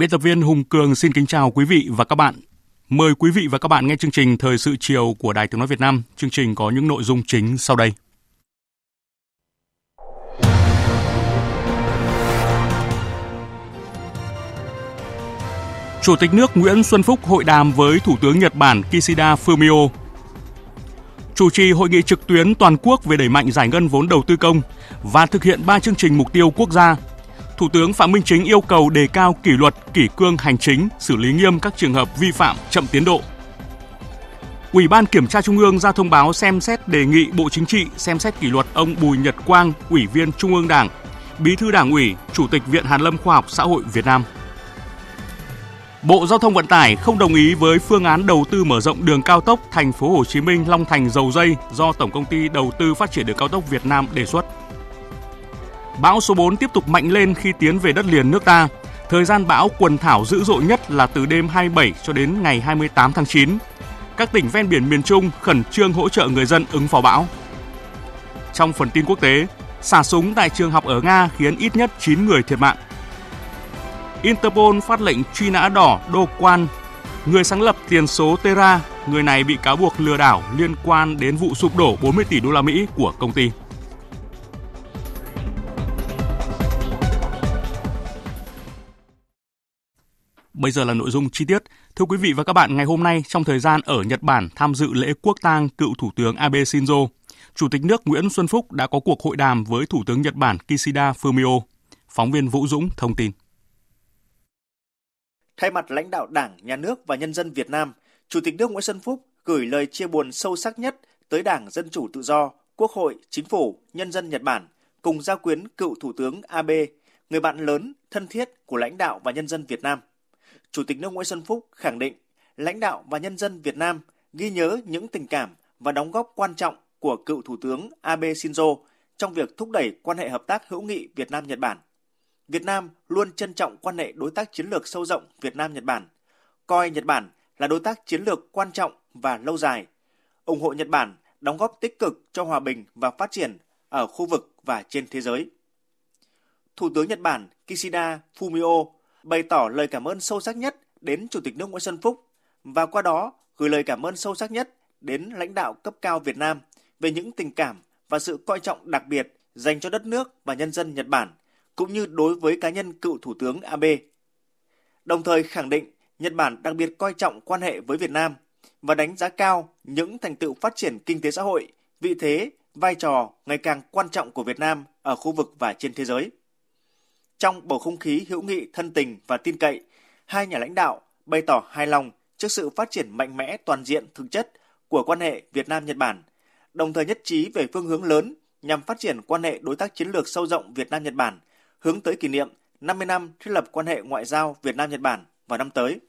Biên tập viên Hùng Cường xin kính chào quý vị và các bạn. Mời quý vị và các bạn nghe chương trình Thời sự chiều của Đài Tiếng Nói Việt Nam. Chương trình có những nội dung chính sau đây. Chủ tịch nước Nguyễn Xuân Phúc hội đàm với Thủ tướng Nhật Bản Kishida Fumio. Chủ trì hội nghị trực tuyến toàn quốc về đẩy mạnh giải ngân vốn đầu tư công và thực hiện 3 chương trình mục tiêu quốc gia Thủ tướng Phạm Minh Chính yêu cầu đề cao kỷ luật, kỷ cương hành chính, xử lý nghiêm các trường hợp vi phạm chậm tiến độ. Ủy ban Kiểm tra Trung ương ra thông báo xem xét đề nghị Bộ Chính trị xem xét kỷ luật ông Bùi Nhật Quang, Ủy viên Trung ương Đảng, Bí thư Đảng ủy, Chủ tịch Viện Hàn Lâm Khoa học Xã hội Việt Nam. Bộ Giao thông Vận tải không đồng ý với phương án đầu tư mở rộng đường cao tốc thành phố Hồ Chí Minh Long Thành Dầu Dây do Tổng công ty Đầu tư Phát triển đường cao tốc Việt Nam đề xuất. Bão số 4 tiếp tục mạnh lên khi tiến về đất liền nước ta. Thời gian bão quần thảo dữ dội nhất là từ đêm 27 cho đến ngày 28 tháng 9. Các tỉnh ven biển miền Trung khẩn trương hỗ trợ người dân ứng phó bão. Trong phần tin quốc tế, xả súng tại trường học ở Nga khiến ít nhất 9 người thiệt mạng. Interpol phát lệnh truy nã đỏ Đô Quan, người sáng lập tiền số Terra, người này bị cáo buộc lừa đảo liên quan đến vụ sụp đổ 40 tỷ đô la Mỹ của công ty. Bây giờ là nội dung chi tiết. Thưa quý vị và các bạn, ngày hôm nay trong thời gian ở Nhật Bản tham dự lễ quốc tang cựu Thủ tướng Abe Shinzo, Chủ tịch nước Nguyễn Xuân Phúc đã có cuộc hội đàm với Thủ tướng Nhật Bản Kishida Fumio. Phóng viên Vũ Dũng thông tin. Thay mặt lãnh đạo Đảng, Nhà nước và nhân dân Việt Nam, Chủ tịch nước Nguyễn Xuân Phúc gửi lời chia buồn sâu sắc nhất tới Đảng Dân Chủ Tự Do, Quốc hội, Chính phủ, nhân dân Nhật Bản cùng gia quyến cựu Thủ tướng Abe, người bạn lớn, thân thiết của lãnh đạo và nhân dân Việt Nam. Chủ tịch nước Nguyễn Xuân Phúc khẳng định lãnh đạo và nhân dân Việt Nam ghi nhớ những tình cảm và đóng góp quan trọng của cựu Thủ tướng Abe Shinzo trong việc thúc đẩy quan hệ hợp tác hữu nghị Việt Nam Nhật Bản. Việt Nam luôn trân trọng quan hệ đối tác chiến lược sâu rộng Việt Nam Nhật Bản, coi Nhật Bản là đối tác chiến lược quan trọng và lâu dài, ủng hộ Nhật Bản đóng góp tích cực cho hòa bình và phát triển ở khu vực và trên thế giới. Thủ tướng Nhật Bản Kishida Fumio bày tỏ lời cảm ơn sâu sắc nhất đến Chủ tịch nước Nguyễn Xuân Phúc và qua đó gửi lời cảm ơn sâu sắc nhất đến lãnh đạo cấp cao Việt Nam về những tình cảm và sự coi trọng đặc biệt dành cho đất nước và nhân dân Nhật Bản, cũng như đối với cá nhân cựu Thủ tướng Abe. Đồng thời khẳng định Nhật Bản đặc biệt coi trọng quan hệ với Việt Nam và đánh giá cao những thành tựu phát triển kinh tế xã hội, vị thế, vai trò ngày càng quan trọng của Việt Nam ở khu vực và trên thế giới. Trong bầu không khí hữu nghị thân tình và tin cậy, hai nhà lãnh đạo bày tỏ hài lòng trước sự phát triển mạnh mẽ toàn diện thực chất của quan hệ Việt Nam Nhật Bản, đồng thời nhất trí về phương hướng lớn nhằm phát triển quan hệ đối tác chiến lược sâu rộng Việt Nam Nhật Bản, hướng tới kỷ niệm 50 năm thiết lập quan hệ ngoại giao Việt Nam Nhật Bản vào năm tới.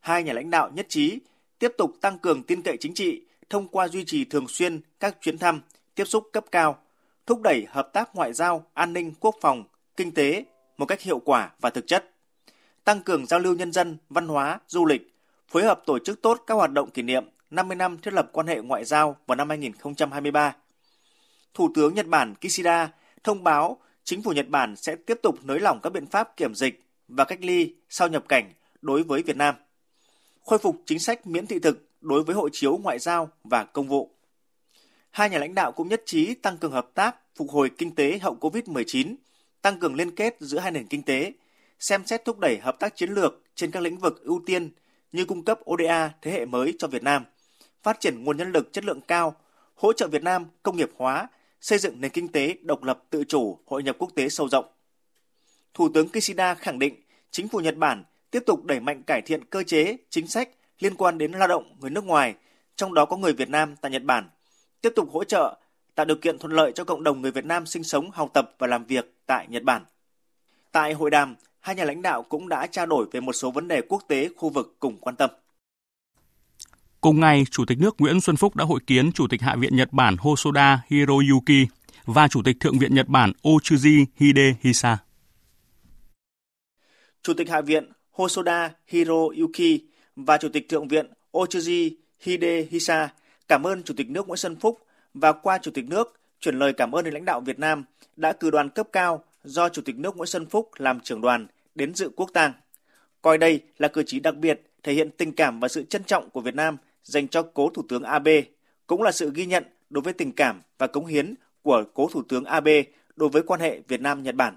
Hai nhà lãnh đạo nhất trí tiếp tục tăng cường tin cậy chính trị thông qua duy trì thường xuyên các chuyến thăm, tiếp xúc cấp cao, thúc đẩy hợp tác ngoại giao, an ninh, quốc phòng, kinh tế một cách hiệu quả và thực chất, tăng cường giao lưu nhân dân, văn hóa, du lịch, phối hợp tổ chức tốt các hoạt động kỷ niệm 50 năm thiết lập quan hệ ngoại giao vào năm 2023. Thủ tướng Nhật Bản Kishida thông báo chính phủ Nhật Bản sẽ tiếp tục nới lỏng các biện pháp kiểm dịch và cách ly sau nhập cảnh đối với Việt Nam, khôi phục chính sách miễn thị thực đối với hộ chiếu ngoại giao và công vụ. Hai nhà lãnh đạo cũng nhất trí tăng cường hợp tác phục hồi kinh tế hậu COVID-19 tăng cường liên kết giữa hai nền kinh tế, xem xét thúc đẩy hợp tác chiến lược trên các lĩnh vực ưu tiên như cung cấp ODA thế hệ mới cho Việt Nam, phát triển nguồn nhân lực chất lượng cao, hỗ trợ Việt Nam công nghiệp hóa, xây dựng nền kinh tế độc lập tự chủ, hội nhập quốc tế sâu rộng. Thủ tướng Kishida khẳng định chính phủ Nhật Bản tiếp tục đẩy mạnh cải thiện cơ chế, chính sách liên quan đến lao động người nước ngoài, trong đó có người Việt Nam tại Nhật Bản, tiếp tục hỗ trợ tạo điều kiện thuận lợi cho cộng đồng người Việt Nam sinh sống, học tập và làm việc tại Nhật Bản. Tại hội đàm, hai nhà lãnh đạo cũng đã trao đổi về một số vấn đề quốc tế khu vực cùng quan tâm. Cùng ngày, Chủ tịch nước Nguyễn Xuân Phúc đã hội kiến Chủ tịch Hạ viện Nhật Bản Hosoda Hiroyuki và Chủ tịch Thượng viện Nhật Bản Ochuji Hidehisa. Chủ tịch Hạ viện Hosoda Hiroyuki và Chủ tịch Thượng viện Ochuji Hidehisa cảm ơn Chủ tịch nước Nguyễn Xuân Phúc và qua Chủ tịch nước chuyển lời cảm ơn đến lãnh đạo Việt Nam đã cử đoàn cấp cao do Chủ tịch nước Nguyễn Xuân Phúc làm trưởng đoàn đến dự quốc tang. Coi đây là cử chỉ đặc biệt thể hiện tình cảm và sự trân trọng của Việt Nam dành cho cố Thủ tướng Abe, cũng là sự ghi nhận đối với tình cảm và cống hiến của cố Thủ tướng Abe đối với quan hệ Việt Nam-Nhật Bản.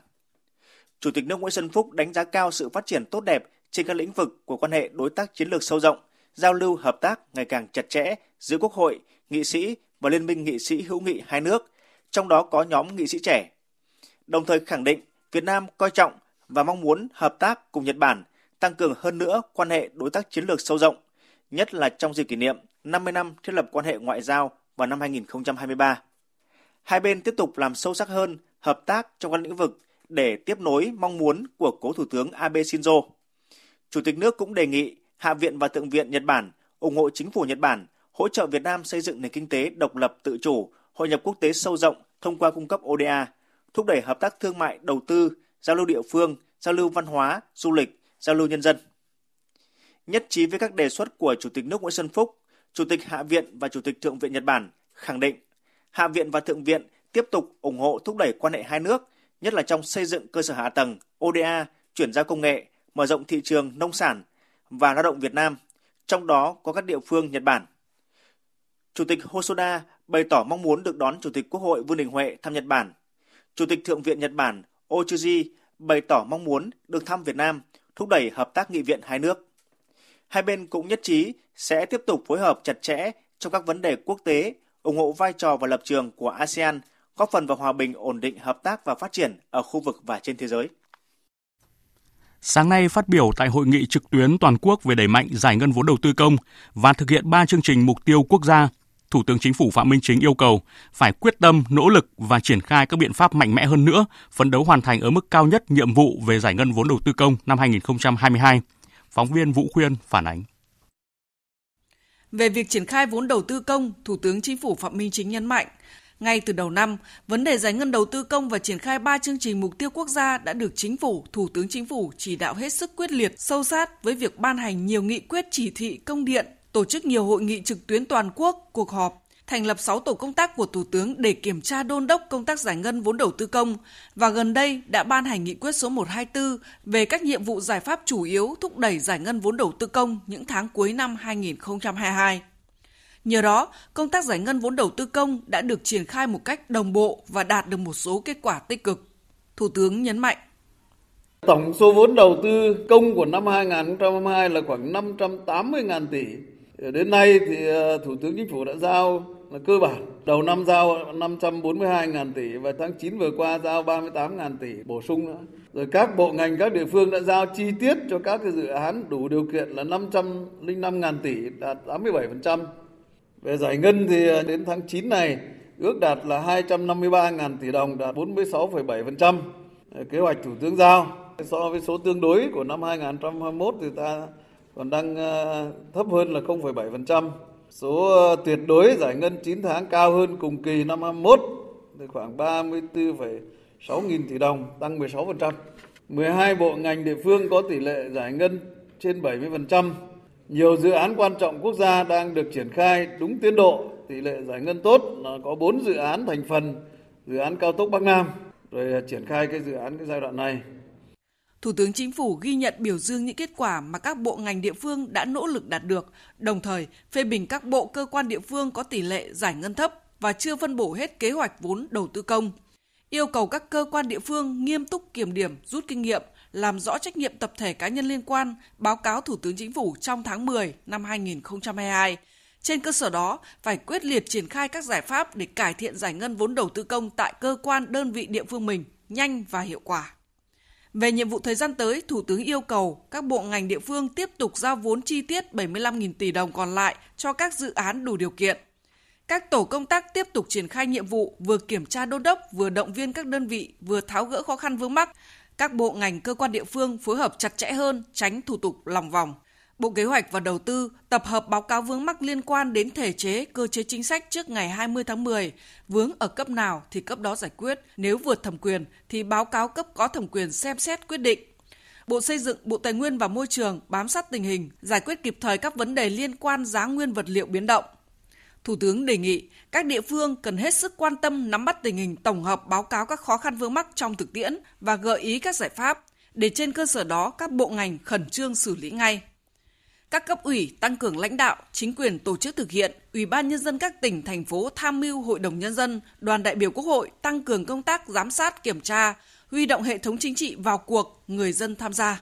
Chủ tịch nước Nguyễn Xuân Phúc đánh giá cao sự phát triển tốt đẹp trên các lĩnh vực của quan hệ đối tác chiến lược sâu rộng, giao lưu hợp tác ngày càng chặt chẽ giữa Quốc hội, nghị sĩ và Liên minh nghị sĩ hữu nghị hai nước, trong đó có nhóm nghị sĩ trẻ. Đồng thời khẳng định Việt Nam coi trọng và mong muốn hợp tác cùng Nhật Bản tăng cường hơn nữa quan hệ đối tác chiến lược sâu rộng, nhất là trong dịp kỷ niệm 50 năm thiết lập quan hệ ngoại giao vào năm 2023. Hai bên tiếp tục làm sâu sắc hơn hợp tác trong các lĩnh vực để tiếp nối mong muốn của cố Thủ tướng Abe Shinzo. Chủ tịch nước cũng đề nghị Hạ viện và Thượng viện Nhật Bản ủng hộ chính phủ Nhật Bản hỗ trợ Việt Nam xây dựng nền kinh tế độc lập tự chủ, hội nhập quốc tế sâu rộng thông qua cung cấp ODA, thúc đẩy hợp tác thương mại, đầu tư, giao lưu địa phương, giao lưu văn hóa, du lịch, giao lưu nhân dân. Nhất trí với các đề xuất của Chủ tịch nước Nguyễn Xuân Phúc, Chủ tịch Hạ viện và Chủ tịch Thượng viện Nhật Bản khẳng định Hạ viện và Thượng viện tiếp tục ủng hộ thúc đẩy quan hệ hai nước, nhất là trong xây dựng cơ sở hạ tầng, ODA, chuyển giao công nghệ, mở rộng thị trường nông sản và lao động Việt Nam, trong đó có các địa phương Nhật Bản. Chủ tịch Hosoda bày tỏ mong muốn được đón Chủ tịch Quốc hội Vương Đình Huệ thăm Nhật Bản. Chủ tịch Thượng viện Nhật Bản Ochuji bày tỏ mong muốn được thăm Việt Nam, thúc đẩy hợp tác nghị viện hai nước. Hai bên cũng nhất trí sẽ tiếp tục phối hợp chặt chẽ trong các vấn đề quốc tế, ủng hộ vai trò và lập trường của ASEAN, góp phần vào hòa bình, ổn định, hợp tác và phát triển ở khu vực và trên thế giới. Sáng nay phát biểu tại hội nghị trực tuyến toàn quốc về đẩy mạnh giải ngân vốn đầu tư công và thực hiện ba chương trình mục tiêu quốc gia, Thủ tướng Chính phủ Phạm Minh Chính yêu cầu phải quyết tâm, nỗ lực và triển khai các biện pháp mạnh mẽ hơn nữa, phấn đấu hoàn thành ở mức cao nhất nhiệm vụ về giải ngân vốn đầu tư công năm 2022. Phóng viên Vũ Khuyên phản ánh. Về việc triển khai vốn đầu tư công, Thủ tướng Chính phủ Phạm Minh Chính nhấn mạnh, ngay từ đầu năm, vấn đề giải ngân đầu tư công và triển khai 3 chương trình mục tiêu quốc gia đã được Chính phủ, Thủ tướng Chính phủ chỉ đạo hết sức quyết liệt, sâu sát với việc ban hành nhiều nghị quyết chỉ thị công điện, tổ chức nhiều hội nghị trực tuyến toàn quốc, cuộc họp, thành lập 6 tổ công tác của Thủ tướng để kiểm tra đôn đốc công tác giải ngân vốn đầu tư công và gần đây đã ban hành nghị quyết số 124 về các nhiệm vụ giải pháp chủ yếu thúc đẩy giải ngân vốn đầu tư công những tháng cuối năm 2022. Nhờ đó, công tác giải ngân vốn đầu tư công đã được triển khai một cách đồng bộ và đạt được một số kết quả tích cực. Thủ tướng nhấn mạnh. Tổng số vốn đầu tư công của năm 2022 là khoảng 580.000 tỷ. Đến nay thì ờ, Thủ tướng Chính phủ đã giao là cơ bản. Đầu năm giao 542.000 tỷ và tháng 9 vừa qua giao 38.000 tỷ bổ sung nữa. Rồi các bộ ngành các địa phương đã giao chi tiết cho các cái dự án đủ điều kiện là 505.000 tỷ đạt 87%. Về giải ngân thì ờ, đến tháng 9 này ước đạt là 253.000 tỷ đồng đạt 46,7%. Kế hoạch Thủ tướng giao so với số tương đối của năm 2021 thì ta còn đang ờ, thấp hơn là 0,7%. Số ờ, tuyệt đối giải ngân 9 tháng cao hơn cùng kỳ năm 21 thì khoảng 34,6 nghìn tỷ đồng, tăng 16%. 12 bộ ngành địa phương có tỷ lệ giải ngân trên 70%. Nhiều dự án quan trọng quốc gia đang được triển khai đúng tiến độ, tỷ lệ giải ngân tốt là có 4 dự án thành phần dự án cao tốc Bắc Nam rồi ờ, triển khai cái dự án cái giai đoạn này. Thủ tướng Chính phủ ghi nhận biểu dương những kết quả mà các bộ ngành địa phương đã nỗ lực đạt được, đồng thời phê bình các bộ cơ quan địa phương có tỷ lệ giải ngân thấp và chưa phân bổ hết kế hoạch vốn đầu tư công. Yêu cầu các cơ quan địa phương nghiêm túc kiểm điểm, rút kinh nghiệm, làm rõ trách nhiệm tập thể cá nhân liên quan, báo cáo Thủ tướng Chính phủ trong tháng 10 năm 2022, Trên cơ sở đó, phải quyết liệt triển khai các giải pháp để cải thiện giải ngân vốn đầu tư công tại cơ quan đơn vị địa phương mình nhanh và hiệu quả. Về nhiệm vụ thời gian tới, Thủ tướng yêu cầu các bộ ngành địa phương tiếp tục giao vốn chi tiết 75.000 tỷ đồng còn lại cho các dự án đủ điều kiện. Các tổ công tác tiếp tục triển khai nhiệm vụ vừa kiểm tra đôn đốc, vừa động viên các đơn vị, vừa tháo gỡ khó khăn vướng mắc. Các bộ ngành cơ quan địa phương phối hợp chặt chẽ hơn, tránh thủ tục lòng vòng. Bộ Kế hoạch và Đầu tư tập hợp báo cáo vướng mắc liên quan đến thể chế, cơ chế chính sách trước ngày 20 tháng 10. Vướng ở cấp nào thì cấp đó giải quyết, nếu vượt thẩm quyền thì báo cáo cấp có thẩm quyền xem xét quyết định. Bộ Xây dựng, Bộ Tài nguyên và Môi trường bám sát tình hình, giải quyết kịp thời các vấn đề liên quan giá nguyên vật liệu biến động. Thủ tướng đề nghị các địa phương cần hết sức quan tâm nắm bắt tình hình tổng hợp báo cáo các khó khăn vướng mắc trong thực tiễn và gợi ý các giải pháp để trên cơ sở đó các bộ ngành khẩn trương xử lý ngay. Các cấp ủy tăng cường lãnh đạo, chính quyền tổ chức thực hiện, Ủy ban nhân dân các tỉnh thành phố tham mưu Hội đồng nhân dân, đoàn đại biểu Quốc hội tăng cường công tác giám sát, kiểm tra, huy động hệ thống chính trị vào cuộc, người dân tham gia.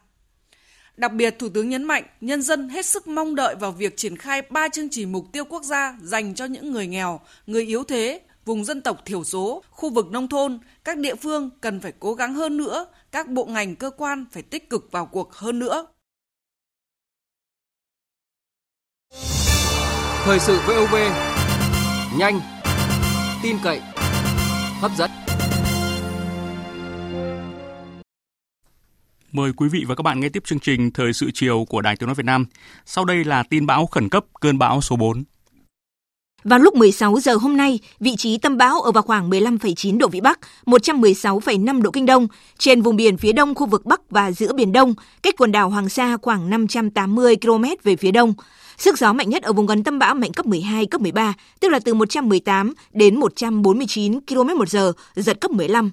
Đặc biệt, Thủ tướng nhấn mạnh nhân dân hết sức mong đợi vào việc triển khai 3 chương trình mục tiêu quốc gia dành cho những người nghèo, người yếu thế, vùng dân tộc thiểu số, khu vực nông thôn, các địa phương cần phải cố gắng hơn nữa, các bộ ngành cơ quan phải tích cực vào cuộc hơn nữa. Thời sự VOV nhanh, tin cậy, hấp dẫn. Mời quý vị và các bạn nghe tiếp chương trình Thời sự chiều của Đài Tiếng nói Việt Nam. Sau đây là tin bão khẩn cấp cơn bão số 4. Vào lúc 16 giờ hôm nay, vị trí tâm bão ở vào khoảng 15,9 độ Vĩ Bắc, 116,5 độ Kinh Đông, trên vùng biển phía đông khu vực Bắc và giữa Biển Đông, cách quần đảo Hoàng Sa khoảng 580 km về phía đông. Sức gió mạnh nhất ở vùng gần tâm bão mạnh cấp 12, cấp 13, tức là từ 118 đến 149 km một giờ, giật cấp 15.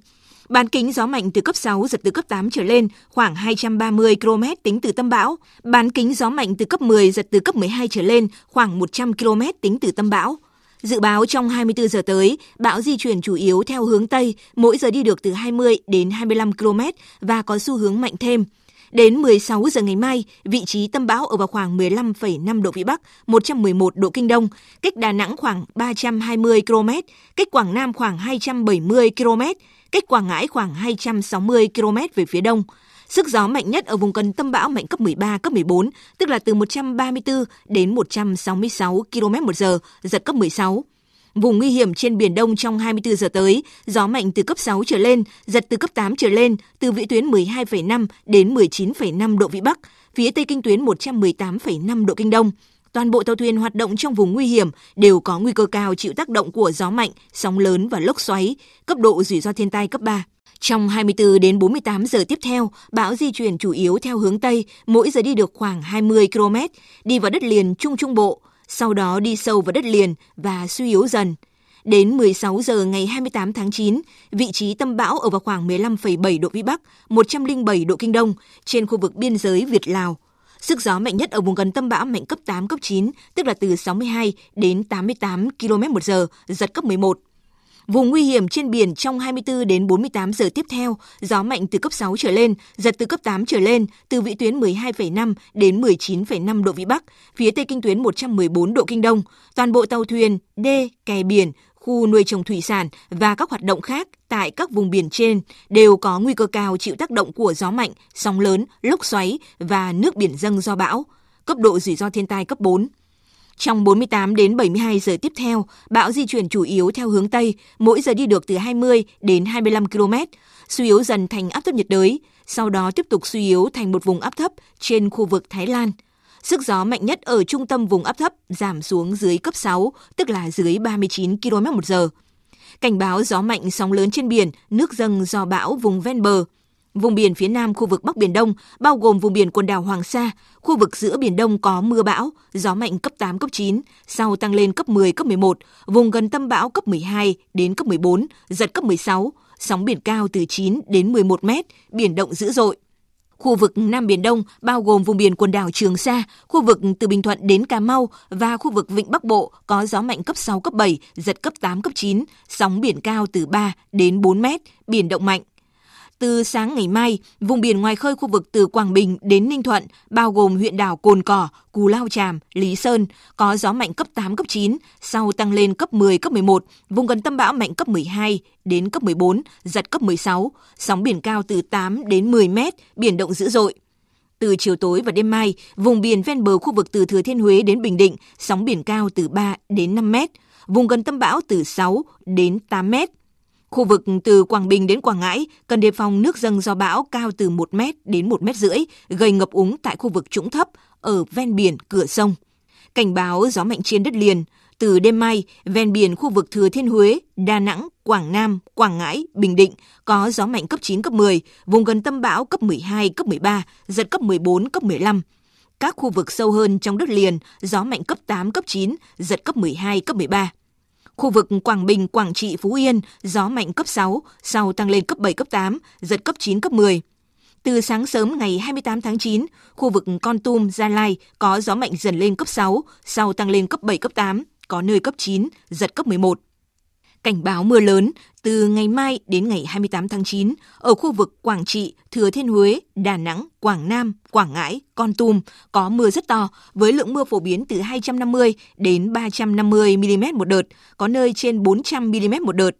Bán kính gió mạnh từ cấp 6, giật từ cấp 8 trở lên, khoảng 230 km tính từ tâm bão. Bán kính gió mạnh từ cấp 10, giật từ cấp 12 trở lên, khoảng 100 km tính từ tâm bão. Dự báo trong 24 giờ tới, bão di chuyển chủ yếu theo hướng Tây, mỗi giờ đi được từ 20 đến 25 km và có xu hướng mạnh thêm. Đến 16 giờ ngày mai, vị trí tâm bão ở vào khoảng 15,5 độ Vĩ Bắc, 111 độ Kinh Đông, cách Đà Nẵng khoảng 320 km, cách Quảng Nam khoảng 270 km, cách Quảng Ngãi khoảng 260 km về phía đông. Sức gió mạnh nhất ở vùng gần tâm bão mạnh cấp 13, cấp 14, tức là từ 134 đến 166 km một giờ, giật cấp 16. Vùng nguy hiểm trên Biển Đông trong 24 giờ tới, gió mạnh từ cấp 6 trở lên, giật từ cấp 8 trở lên, từ vĩ tuyến 12,5 đến 19,5 độ Vĩ Bắc, phía Tây kinh tuyến 118,5 độ Kinh Đông. Toàn bộ tàu thuyền hoạt động trong vùng nguy hiểm đều có nguy cơ cao chịu tác động của gió mạnh, sóng lớn và lốc xoáy, cấp độ rủi ro thiên tai cấp 3. Trong 24 đến 48 giờ tiếp theo, bão di chuyển chủ yếu theo hướng Tây, mỗi giờ đi được khoảng 20 km, đi vào đất liền Trung Trung Bộ, sau đó đi sâu vào đất liền và suy yếu dần. Đến 16 giờ ngày 28 tháng 9, vị trí tâm bão ở vào khoảng 15,7 độ Vĩ Bắc, 107 độ Kinh Đông, trên khu vực biên giới Việt-Lào. Sức gió mạnh nhất ở vùng gần tâm bão mạnh cấp 8, cấp 9, tức là từ 62 đến 88 km một giờ, giật cấp 11. Vùng nguy hiểm trên biển trong 24 đến 48 giờ tiếp theo, gió mạnh từ cấp 6 trở lên, giật từ cấp 8 trở lên, từ vĩ tuyến 12,5 đến 19,5 độ vĩ Bắc, phía tây kinh tuyến 114 độ kinh đông. Toàn bộ tàu thuyền, đê, kè biển, khu nuôi trồng thủy sản và các hoạt động khác tại các vùng biển trên đều có nguy cơ cao chịu tác động của gió mạnh, sóng lớn, lốc xoáy và nước biển dâng do bão. Cấp độ rủi ro thiên tai cấp 4. Trong 48 đến 72 giờ tiếp theo, bão di chuyển chủ yếu theo hướng Tây, mỗi giờ đi được từ 20 đến 25 km, suy yếu dần thành áp thấp nhiệt đới, sau đó tiếp tục suy yếu thành một vùng áp thấp trên khu vực Thái Lan. Sức gió mạnh nhất ở trung tâm vùng áp thấp giảm xuống dưới cấp 6, tức là dưới 39 km một giờ. Cảnh báo gió mạnh sóng lớn trên biển, nước dâng do bão vùng ven bờ. Vùng biển phía nam khu vực Bắc Biển Đông, bao gồm vùng biển quần đảo Hoàng Sa, khu vực giữa Biển Đông có mưa bão, gió mạnh cấp 8, cấp 9, sau tăng lên cấp 10, cấp 11, vùng gần tâm bão cấp 12 đến cấp 14, giật cấp 16, sóng biển cao từ 9 đến 11 mét, biển động dữ dội. Khu vực Nam Biển Đông bao gồm vùng biển quần đảo Trường Sa, khu vực từ Bình Thuận đến Cà Mau và khu vực Vịnh Bắc Bộ có gió mạnh cấp 6, cấp 7, giật cấp 8, cấp 9, sóng biển cao từ 3 đến 4 mét, biển động mạnh. Từ sáng ngày mai, vùng biển ngoài khơi khu vực từ Quảng Bình đến Ninh Thuận, bao gồm huyện đảo Cồn Cỏ, Cù Lao Tràm, Lý Sơn, có gió mạnh cấp 8, cấp 9, sau tăng lên cấp 10, cấp 11, vùng gần tâm bão mạnh cấp 12 đến cấp 14, giật cấp 16, sóng biển cao từ 8 đến 10 mét, biển động dữ dội. Từ chiều tối và đêm mai, vùng biển ven bờ khu vực từ Thừa Thiên Huế đến Bình Định, sóng biển cao từ 3 đến 5 mét, vùng gần tâm bão từ 6 đến 8 mét. Khu vực từ Quảng Bình đến Quảng Ngãi cần đề phòng nước dâng do bão cao từ 1 m đến 1 m rưỡi, gây ngập úng tại khu vực trũng thấp ở ven biển cửa sông. Cảnh báo gió mạnh trên đất liền, từ đêm mai, ven biển khu vực Thừa Thiên Huế, Đà Nẵng, Quảng Nam, Quảng Ngãi, Bình Định có gió mạnh cấp 9, cấp 10, vùng gần tâm bão cấp 12, cấp 13, giật cấp 14, cấp 15. Các khu vực sâu hơn trong đất liền, gió mạnh cấp 8, cấp 9, giật cấp 12, cấp 13. Khu vực Quảng Bình, Quảng Trị, Phú Yên, gió mạnh cấp 6, sau tăng lên cấp 7, cấp 8, giật cấp 9, cấp 10. Từ sáng sớm ngày 28 tháng 9, khu vực Con Tum, Gia Lai có gió mạnh dần lên cấp 6, sau tăng lên cấp 7, cấp 8, có nơi cấp 9, giật cấp 11. Cảnh báo mưa lớn từ ngày mai đến ngày 28 tháng 9 ở khu vực Quảng Trị, Thừa Thiên Huế, Đà Nẵng, Quảng Nam, Quảng Ngãi, Con Tum có mưa rất to với lượng mưa phổ biến từ 250 đến 350 mm một đợt, có nơi trên 400 mm một đợt.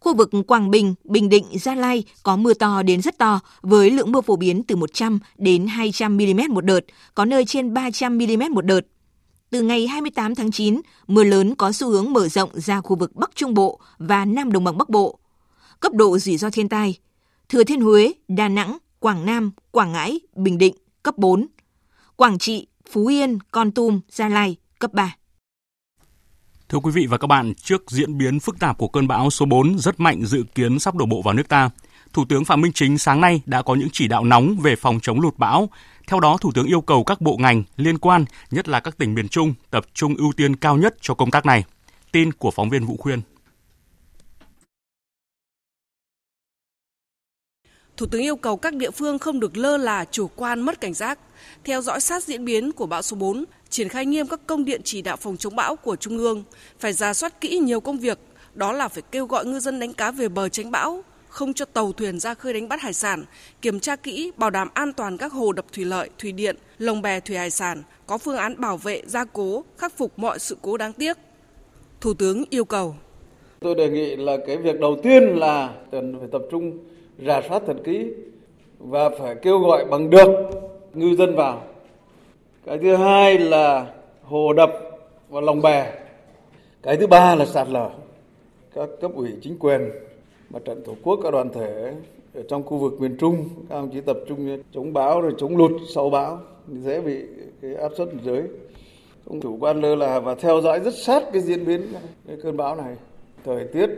Khu vực Quảng Bình, Bình Định, Gia Lai có mưa to đến rất to với lượng mưa phổ biến từ 100 đến 200 mm một đợt, có nơi trên 300 mm một đợt. Từ ngày 28 tháng 9, mưa lớn có xu hướng mở rộng ra khu vực Bắc Trung Bộ và Nam Đồng bằng Bắc Bộ. Cấp độ rủi ro thiên tai Thừa Thiên Huế, Đà Nẵng, Quảng Nam, Quảng Ngãi, Bình Định cấp 4. Quảng Trị, Phú Yên, Con Tum, Gia Lai cấp 3. Thưa quý vị và các bạn, trước diễn biến phức tạp của cơn bão số 4 rất mạnh dự kiến sắp đổ bộ vào nước ta, Thủ tướng Phạm Minh Chính sáng nay đã có những chỉ đạo nóng về phòng chống lụt bão. Theo đó, Thủ tướng yêu cầu các bộ ngành liên quan, nhất là các tỉnh miền Trung, tập trung ưu tiên cao nhất cho công tác này. Tin của phóng viên Vũ Khuyên. Thủ tướng yêu cầu các địa phương không được lơ là chủ quan mất cảnh giác, theo dõi sát diễn biến của bão số 4, triển khai nghiêm các công điện chỉ đạo phòng chống bão của Trung ương, phải ra soát kỹ nhiều công việc, đó là phải kêu gọi ngư dân đánh cá về bờ tránh bão, không cho tàu thuyền ra khơi đánh bắt hải sản, kiểm tra kỹ bảo đảm an toàn các hồ đập thủy lợi, thủy điện, lồng bè thủy hải sản, có phương án bảo vệ, gia cố, khắc phục mọi sự cố đáng tiếc. Thủ tướng yêu cầu. Tôi đề nghị là cái việc đầu tiên là cần phải tập trung rà soát thật kỹ và phải kêu gọi bằng được ngư dân vào. Cái thứ hai là hồ đập và lồng bè. Cái thứ ba là sạt lở. Các cấp ủy chính quyền mặt trận tổ quốc các đoàn thể ở trong khu vực miền Trung, các ông chí tập trung chống bão rồi chống lụt sau bão, dễ bị cái áp suất dưới đới không chủ quan lơ là và theo dõi rất sát cái diễn biến cái cơn bão này, thời tiết,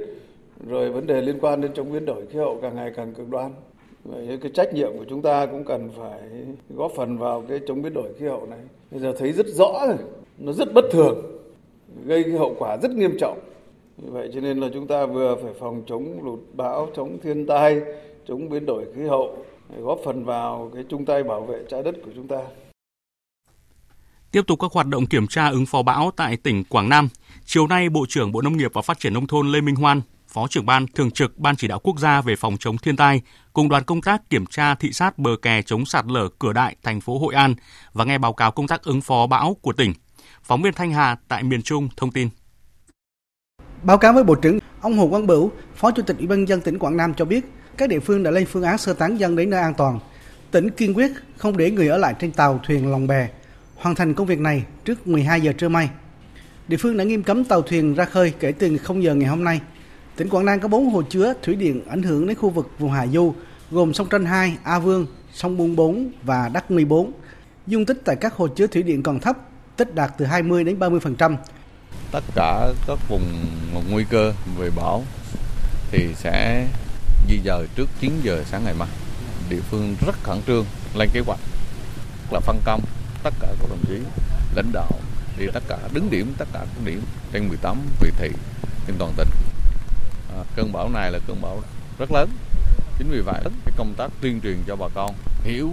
rồi vấn đề liên quan đến chống biến đổi khí hậu càng ngày càng cực đoan. Vậy cái trách nhiệm của chúng ta cũng cần phải góp phần vào cái chống biến đổi khí hậu này. Bây giờ thấy rất rõ rồi, nó rất bất thường, gây cái hậu quả rất nghiêm trọng vì vậy cho nên là chúng ta vừa phải phòng chống lụt bão, chống thiên tai, chống biến đổi khí hậu, góp phần vào cái chung tay bảo vệ trái đất của chúng ta. Tiếp tục các hoạt động kiểm tra ứng phó bão tại tỉnh Quảng Nam. Chiều nay, Bộ trưởng Bộ Nông nghiệp và Phát triển Nông thôn Lê Minh Hoan, Phó trưởng ban thường trực Ban chỉ đạo quốc gia về phòng chống thiên tai, cùng đoàn công tác kiểm tra thị sát bờ kè chống sạt lở cửa đại thành phố Hội An và nghe báo cáo công tác ứng phó bão của tỉnh. Phóng viên Thanh Hà tại miền Trung thông tin. Báo cáo với Bộ trưởng, ông Hồ Quang Bửu, Phó Chủ tịch Ủy ban dân tỉnh Quảng Nam cho biết, các địa phương đã lên phương án sơ tán dân đến nơi an toàn. Tỉnh kiên quyết không để người ở lại trên tàu, thuyền, lòng bè, hoàn thành công việc này trước 12 giờ trưa mai. Địa phương đã nghiêm cấm tàu thuyền ra khơi kể từ 0 giờ ngày hôm nay. Tỉnh Quảng Nam có 4 hồ chứa thủy điện ảnh hưởng đến khu vực vùng hạ du, gồm sông Tranh 2, A Vương, sông Buôn 4 và Đắc 14. Dung tích tại các hồ chứa thủy điện còn thấp, tích đạt từ 20 đến 30%, tất cả các vùng nguy cơ về bão thì sẽ di dời trước 9 giờ sáng ngày mai. Địa phương rất khẩn trương lên kế hoạch là phân công tất cả các đồng chí lãnh đạo đi tất cả đứng điểm tất cả các điểm trên 18 huyện thị trên toàn tỉnh. À, cơn bão này là cơn bão rất lớn. Chính vì vậy cái công tác tuyên truyền cho bà con hiểu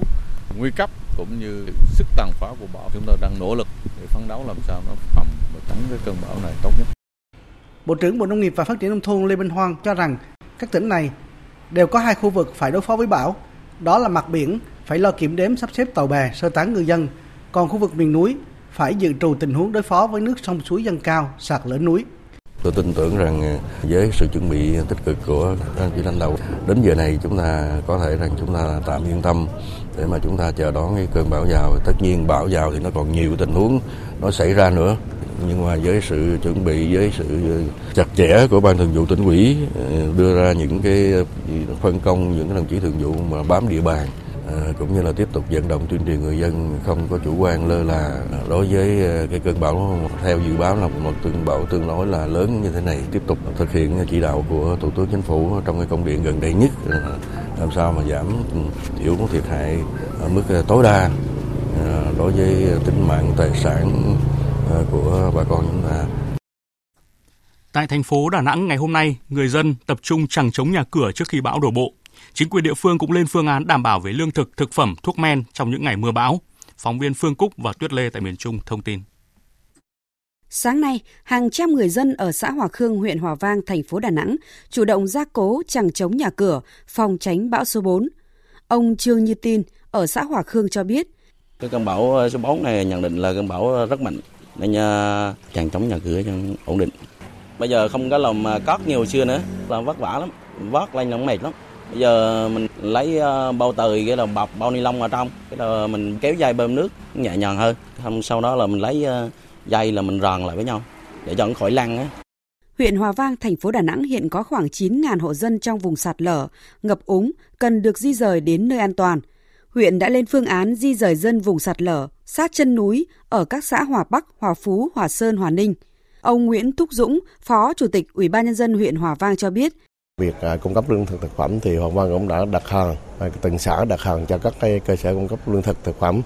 nguy cấp cũng như sức tàn phá của bão chúng ta đang nỗ lực để phấn đấu làm sao nó phòng và tránh cái cơn bão này tốt nhất. Bộ trưởng Bộ Nông nghiệp và Phát triển Nông thôn Lê Minh Hoan cho rằng các tỉnh này đều có hai khu vực phải đối phó với bão. Đó là mặt biển phải lo kiểm đếm sắp xếp tàu bè sơ tán ngư dân, còn khu vực miền núi phải dự trù tình huống đối phó với nước sông suối dâng cao, sạt lở núi. Tôi tin tưởng rằng ờ, với sự chuẩn bị tích cực của các chỉ lãnh đạo, đến giờ này chúng ta có thể rằng chúng ta tạm yên tâm để mà chúng ta chờ đón cái cơn bão vào. Tất nhiên bão vào thì nó còn nhiều tình huống nó xảy ra nữa. Nhưng mà với sự chuẩn bị, với sự ờ, chặt chẽ của ban thường vụ tỉnh ủy ờ, đưa ra những cái phân công những cái đồng chí thường vụ mà bám địa bàn À, cũng như là tiếp tục vận động tuyên truyền người dân không có chủ quan lơ là à, đối với à, cái cơn bão theo dự báo là một cơn bão tương đối là lớn như thế này tiếp tục thực hiện chỉ đạo của thủ tướng chính phủ trong cái công điện gần đây nhất làm sao mà giảm thiểu thiệt hại ở mức tối đa đối với tính mạng tài sản của bà con chúng ta. Tại thành phố Đà Nẵng ngày hôm nay, người dân tập trung chẳng chống nhà cửa trước khi bão đổ bộ. Chính quyền địa phương cũng lên phương án đảm bảo về lương thực, thực phẩm, thuốc men trong những ngày mưa bão. Phóng viên Phương Cúc và Tuyết Lê tại miền Trung thông tin. Sáng nay, hàng trăm người dân ở xã Hòa Khương, huyện Hòa Vang, thành phố Đà Nẵng chủ động gia cố chẳng chống nhà cửa, phòng tránh bão số 4. Ông Trương Như Tin ở xã Hòa Khương cho biết. Cái cơn bão số 4 này nhận định là cơn bão rất mạnh nên à, chẳng chống nhà cửa cho ổn định. Bây giờ không có lòng cót nhiều xưa nữa, là vất vả lắm, vót lên nó mệt lắm. Bây giờ mình lấy ờ, bao tời cái là bọc bao ni lông ở trong, cái là mình kéo dây bơm nước nhẹ nhàng hơn. Không sau đó là mình lấy ờ, dây là mình ròn lại với nhau để cho nó khỏi lăn á. Huyện Hòa Vang, thành phố Đà Nẵng hiện có khoảng 9.000 hộ dân trong vùng sạt lở, ngập úng, cần được di rời đến nơi an toàn. Huyện đã lên phương án di rời dân vùng sạt lở, sát chân núi ở các xã Hòa Bắc, Hòa Phú, Hòa Sơn, Hòa Ninh. Ông Nguyễn Thúc Dũng, Phó Chủ tịch Ủy ban nhân dân huyện Hòa Vang cho biết, Việc à, cung cấp lương thực thực phẩm thì Hoàng Văn cũng đã đặt hàng, à, từng xã đặt hàng cho các cái cơ sở cung cấp lương thực thực phẩm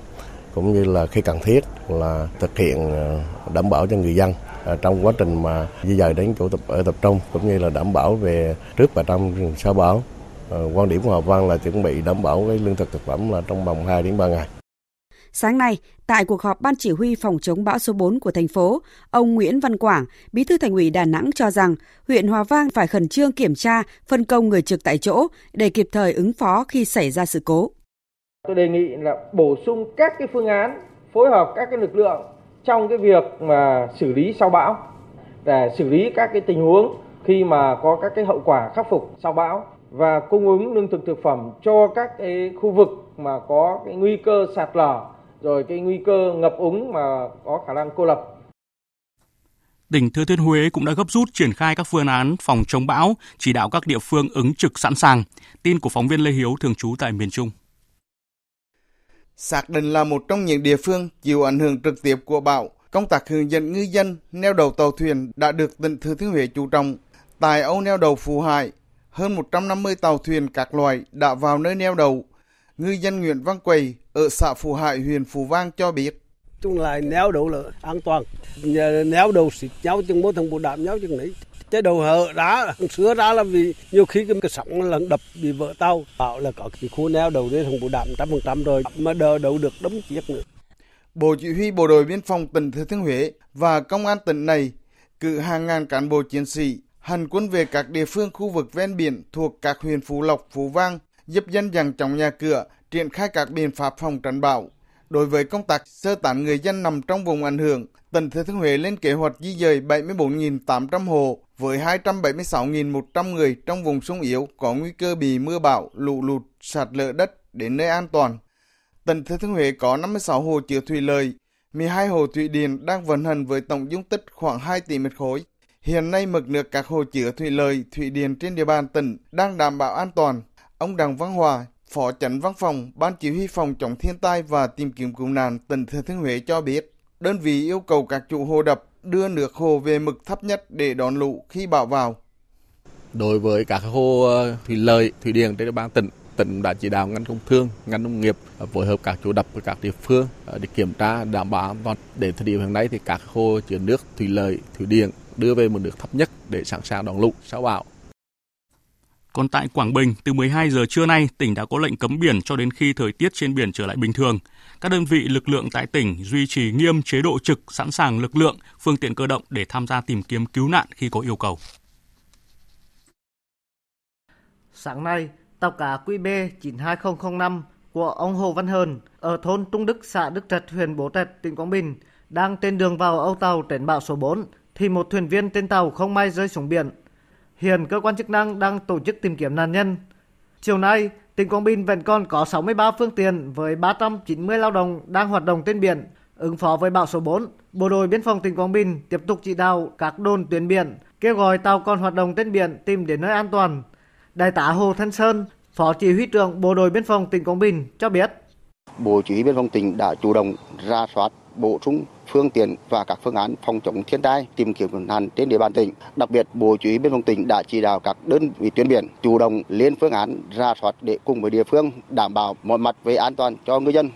cũng như là khi cần thiết là thực hiện à, đảm bảo cho người dân trong quá trình mà di dời đến chỗ tập ở tập trung cũng như là đảm bảo về trước và trong sau bão. Ờ, quan điểm của Hòa Văn là chuẩn bị đảm bảo cái lương thực thực phẩm là trong vòng 2 đến 3 ngày. Sáng nay, tại cuộc họp Ban Chỉ huy phòng chống bão số 4 của thành phố, ông Nguyễn Văn Quảng, Bí thư Thành ủy Đà Nẵng cho rằng huyện Hòa Vang phải khẩn trương kiểm tra, phân công người trực tại chỗ để kịp thời ứng phó khi xảy ra sự cố. Tôi đề nghị là bổ sung các cái phương án, phối hợp các cái lực lượng trong cái việc mà xử lý sau bão để xử lý các cái tình huống khi mà có các cái hậu quả khắc phục sau bão và cung ứng lương thực thực phẩm cho các cái khu vực mà có cái nguy cơ sạt lở rồi cái nguy cơ ngập úng mà có khả năng cô lập. Tỉnh Thừa Thiên Huế cũng đã gấp rút triển khai các phương án phòng chống bão, chỉ đạo các địa phương ứng trực sẵn sàng. Tin của phóng viên Lê Hiếu thường trú tại miền Trung. Xác định là một trong những địa phương chịu ảnh hưởng trực tiếp của bão, công tác hướng dẫn ngư dân neo đầu tàu thuyền đã được tỉnh Thừa Thiên Huế chú trọng. Tại âu neo đầu Phú Hải, hơn 150 tàu thuyền các loại đã vào nơi neo đầu. Ngư dân Nguyễn Văn Quầy ở xã Phú Hải, huyện Phú Vang cho biết. Chúng lại néo đầu là an toàn. Néo đầu xịt nhau chừng mỗi thằng bộ đạm nhau chừng đấy. Cái đầu hở đá, xưa ra là vì nhiều khi cái, cái sóng lần đập bị vỡ tàu. Bảo là có cái khu neo đầu đấy thằng bộ đạm trăm phần trăm rồi. Mà đờ đầu được đấm chiếc nữa. Bộ Chỉ huy Bộ đội Biên phòng tỉnh Thừa Thiên Huế và Công an tỉnh này cử hàng ngàn cán bộ chiến sĩ hành quân về các địa phương khu vực ven biển thuộc các huyện Phú Lộc, Phú Vang, giúp dân dàng trong nhà cửa, triển khai các biện pháp phòng tránh bão. Đối với công tác sơ tán người dân nằm trong vùng ảnh hưởng, tỉnh Thừa Thiên Huế lên kế hoạch di dời 74.800 hộ với 276.100 người trong vùng sung yếu có nguy cơ bị mưa bão, lũ lụt, sạt lở đất đến nơi an toàn. Tỉnh Thừa Thiên Huế có 56 hồ chứa thủy lợi, 12 hồ thủy điện đang vận hành với tổng dung tích khoảng 2 tỷ mét khối. Hiện nay mực nước các hồ chứa thủy lợi, thủy điện trên địa bàn tỉnh đang đảm bảo an toàn. Ông Đặng Văn Hòa, Phó Chánh Văn phòng Ban Chỉ huy phòng chống thiên tai và tìm kiếm cứu nạn tỉnh Thừa Thiên Huế cho biết, đơn vị yêu cầu các chủ hồ đập đưa nước hồ về mực thấp nhất để đón lũ khi bão vào. Đối với các hồ ờ, thủy lợi, thủy điện trên địa bàn tỉnh, tỉnh đã chỉ đạo ngành công thương, ngành nông nghiệp ờ, phối hợp các chủ đập với các địa phương ờ, để kiểm tra đảm bảo an toàn. Để thời điểm hiện nay thì các hồ chứa nước thủy lợi, thủy điện đưa về một nước thấp nhất để sẵn sàng đón lũ sau bão. Còn tại Quảng Bình, từ 12 giờ trưa nay, tỉnh đã có lệnh cấm biển cho đến khi thời tiết trên biển trở lại bình thường. Các đơn vị lực lượng tại tỉnh duy trì nghiêm chế độ trực, sẵn sàng lực lượng, phương tiện cơ động để tham gia tìm kiếm cứu nạn khi có yêu cầu. Sáng nay, tàu cá QB 92005 của ông Hồ Văn Hờn ở thôn Trung Đức, xã Đức Trạch, huyện Bố Trạch, tỉnh Quảng Bình đang trên đường vào âu tàu tránh bão số 4 thì một thuyền viên trên tàu không may rơi xuống biển. Hiện cơ quan chức năng đang tổ chức tìm kiếm nạn nhân. Chiều nay, tỉnh Quảng Bình vẫn còn có 63 phương tiện với 390 lao động đang hoạt động trên biển. Ứng phó với bão số 4, Bộ đội Biên phòng tỉnh Quảng Bình tiếp tục chỉ đạo các đồn tuyến biển kêu gọi tàu còn hoạt động trên biển tìm đến nơi an toàn. Đại tá Hồ Thanh Sơn, Phó Chỉ huy trưởng Bộ đội Biên phòng tỉnh Quảng Bình cho biết. Bộ Chỉ huy Biên phòng tỉnh đã chủ động ra soát bổ sung phương tiện và các phương án phòng chống thiên tai, tìm kiếm cứu nạn trên địa bàn tỉnh. Đặc biệt, Bộ Chỉ huy Biên phòng tỉnh đã chỉ đạo các đơn vị tuyến biển chủ động lên phương án ra soát để cùng với địa phương đảm bảo mọi mặt về an toàn cho ngư dân.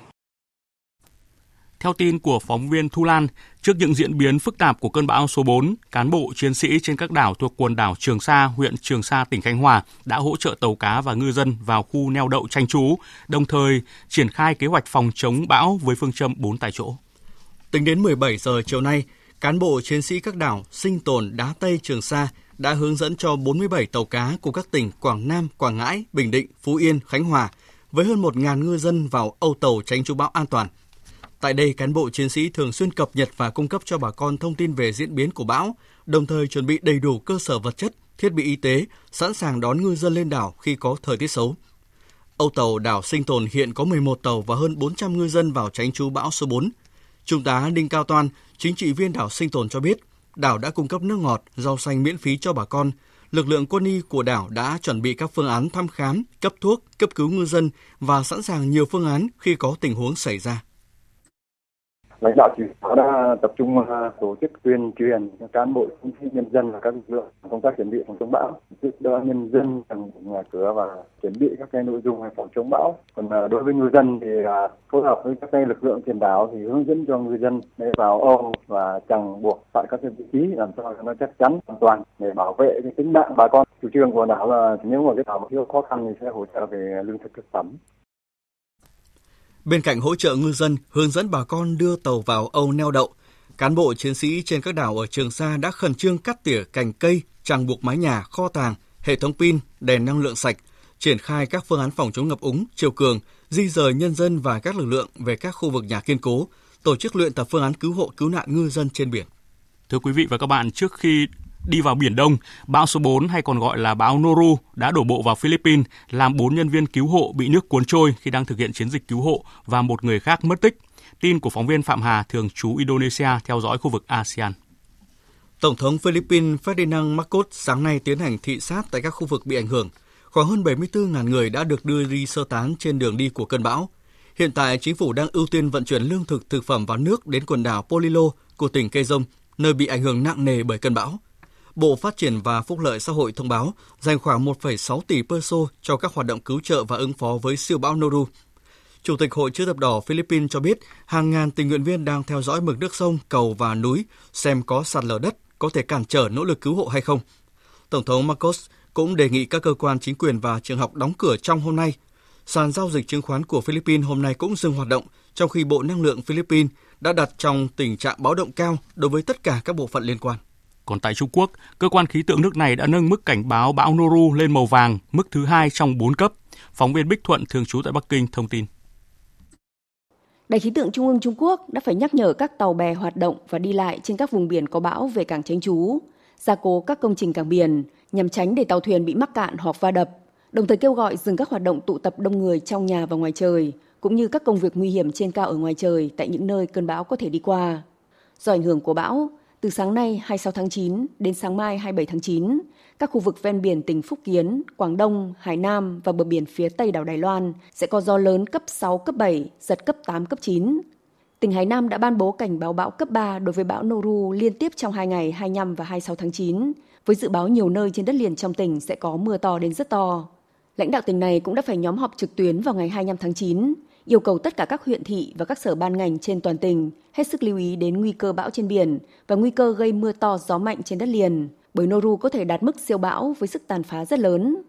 Theo tin của phóng viên Thu Lan, trước những diễn biến phức tạp của cơn bão số 4, cán bộ chiến sĩ trên các đảo thuộc quần đảo Trường Sa, huyện Trường Sa, tỉnh Khánh Hòa đã hỗ trợ tàu cá và ngư dân vào khu neo đậu tranh trú, đồng thời triển khai kế hoạch phòng chống bão với phương châm 4 tại chỗ. Tính đến 17 giờ chiều nay, cán bộ chiến sĩ các đảo Sinh Tồn, Đá Tây, Trường Sa đã hướng dẫn cho 47 tàu cá của các tỉnh Quảng Nam, Quảng Ngãi, Bình Định, Phú Yên, Khánh Hòa với hơn 1.000 ngư dân vào âu tàu tránh trú bão an toàn. Tại đây, cán bộ chiến sĩ thường xuyên cập nhật và cung cấp cho bà con thông tin về diễn biến của bão, đồng thời chuẩn bị đầy đủ cơ sở vật chất, thiết bị y tế, sẵn sàng đón ngư dân lên đảo khi có thời tiết xấu. Âu tàu đảo Sinh Tồn hiện có 11 tàu và hơn 400 ngư dân vào tránh trú bão số 4. Trung tá Đinh Cao Toan, chính trị viên đảo Sinh Tồn cho biết, đảo đã cung cấp nước ngọt, rau xanh miễn phí cho bà con. Lực lượng quân y của đảo đã chuẩn bị các phương án thăm khám, cấp thuốc, cấp cứu ngư dân và sẵn sàng nhiều phương án khi có tình huống xảy ra lãnh đạo chỉ đạo đã tập trung uh, tổ chức tuyên truyền cho cán bộ chiến sĩ nhân dân và các lực lượng công tác chuẩn bị phòng chống bão giúp đỡ nhân dân tầng nhà cửa và chuẩn bị các cái nội dung về phòng chống bão. Còn uh, đối với ngư dân thì uh, phối hợp với các cái lực lượng trên đảo thì hướng dẫn cho ngư dân để vào âu và chẳng buộc tại các cái vị trí làm sao cho nó chắc chắn an toàn để bảo vệ cái tính mạng bà con. Chủ trương của đảo là nếu mà cái đảo thiếu khó khăn thì sẽ hỗ trợ về lương thực thực phẩm. Bên cạnh hỗ trợ ngư dân, hướng dẫn bà con đưa tàu vào âu neo đậu, cán bộ chiến sĩ trên các đảo ở Trường Sa đã khẩn trương cắt tỉa cành cây, trang buộc mái nhà, kho tàng, hệ thống pin, đèn năng lượng sạch, triển khai các phương án phòng chống ngập úng, chiều cường, di rời nhân dân và các lực lượng về các khu vực nhà kiên cố, tổ chức luyện tập phương án cứu hộ cứu nạn ngư dân trên biển. Thưa quý vị và các bạn, trước khi đi vào Biển Đông, bão số 4 hay còn gọi là bão Noru đã đổ bộ vào Philippines, làm 4 nhân viên cứu hộ bị nước cuốn trôi khi đang thực hiện chiến dịch cứu hộ và một người khác mất tích. Tin của phóng viên Phạm Hà, thường trú Indonesia theo dõi khu vực ASEAN. Tổng thống Philippines Ferdinand Marcos sáng nay tiến hành thị sát tại các khu vực bị ảnh hưởng. Khoảng hơn 74.000 người đã được đưa đi sơ tán trên đường đi của cơn bão. Hiện tại, chính phủ đang ưu tiên vận chuyển lương thực thực phẩm và nước đến quần đảo Polilo của tỉnh Quezon, nơi bị ảnh hưởng nặng nề bởi cơn bão. Bộ Phát triển và Phúc lợi xã hội thông báo dành khoảng 1,6 tỷ peso cho các hoạt động cứu trợ và ứng phó với siêu bão Noru. Chủ tịch Hội chữ thập đỏ Philippines cho biết hàng ngàn tình nguyện viên đang theo dõi mực nước sông, cầu và núi xem có sạt lở đất có thể cản trở nỗ lực cứu hộ hay không. Tổng thống Marcos cũng đề nghị các cơ quan chính quyền và trường học đóng cửa trong hôm nay. Sàn giao dịch chứng khoán của Philippines hôm nay cũng dừng hoạt động, trong khi Bộ Năng lượng Philippines đã đặt trong tình trạng báo động cao đối với tất cả các bộ phận liên quan. Còn tại Trung Quốc, cơ quan khí tượng nước này đã nâng mức cảnh báo bão Noru lên màu vàng, mức thứ hai trong 4 cấp. Phóng viên Bích Thuận thường trú tại Bắc Kinh thông tin. Đài khí tượng Trung ương Trung Quốc đã phải nhắc nhở các tàu bè hoạt động và đi lại trên các vùng biển có bão về cảng tránh trú, gia cố các công trình cảng biển nhằm tránh để tàu thuyền bị mắc cạn hoặc va đập, đồng thời kêu gọi dừng các hoạt động tụ tập đông người trong nhà và ngoài trời, cũng như các công việc nguy hiểm trên cao ở ngoài trời tại những nơi cơn bão có thể đi qua. Do ảnh hưởng của bão, từ sáng nay 26 tháng 9 đến sáng mai 27 tháng 9, các khu vực ven biển tỉnh Phúc Kiến, Quảng Đông, Hải Nam và bờ biển phía tây đảo Đài Loan sẽ có gió lớn cấp 6, cấp 7, giật cấp 8, cấp 9. Tỉnh Hải Nam đã ban bố cảnh báo bão cấp 3 đối với bão Noru liên tiếp trong hai ngày 25 và 26 tháng 9, với dự báo nhiều nơi trên đất liền trong tỉnh sẽ có mưa to đến rất to. Lãnh đạo tỉnh này cũng đã phải nhóm họp trực tuyến vào ngày 25 tháng 9, yêu cầu tất cả các huyện thị và các sở ban ngành trên toàn tỉnh hết sức lưu ý đến nguy cơ bão trên biển và nguy cơ gây mưa to gió mạnh trên đất liền, bởi Noru có thể đạt mức siêu bão với sức tàn phá rất lớn.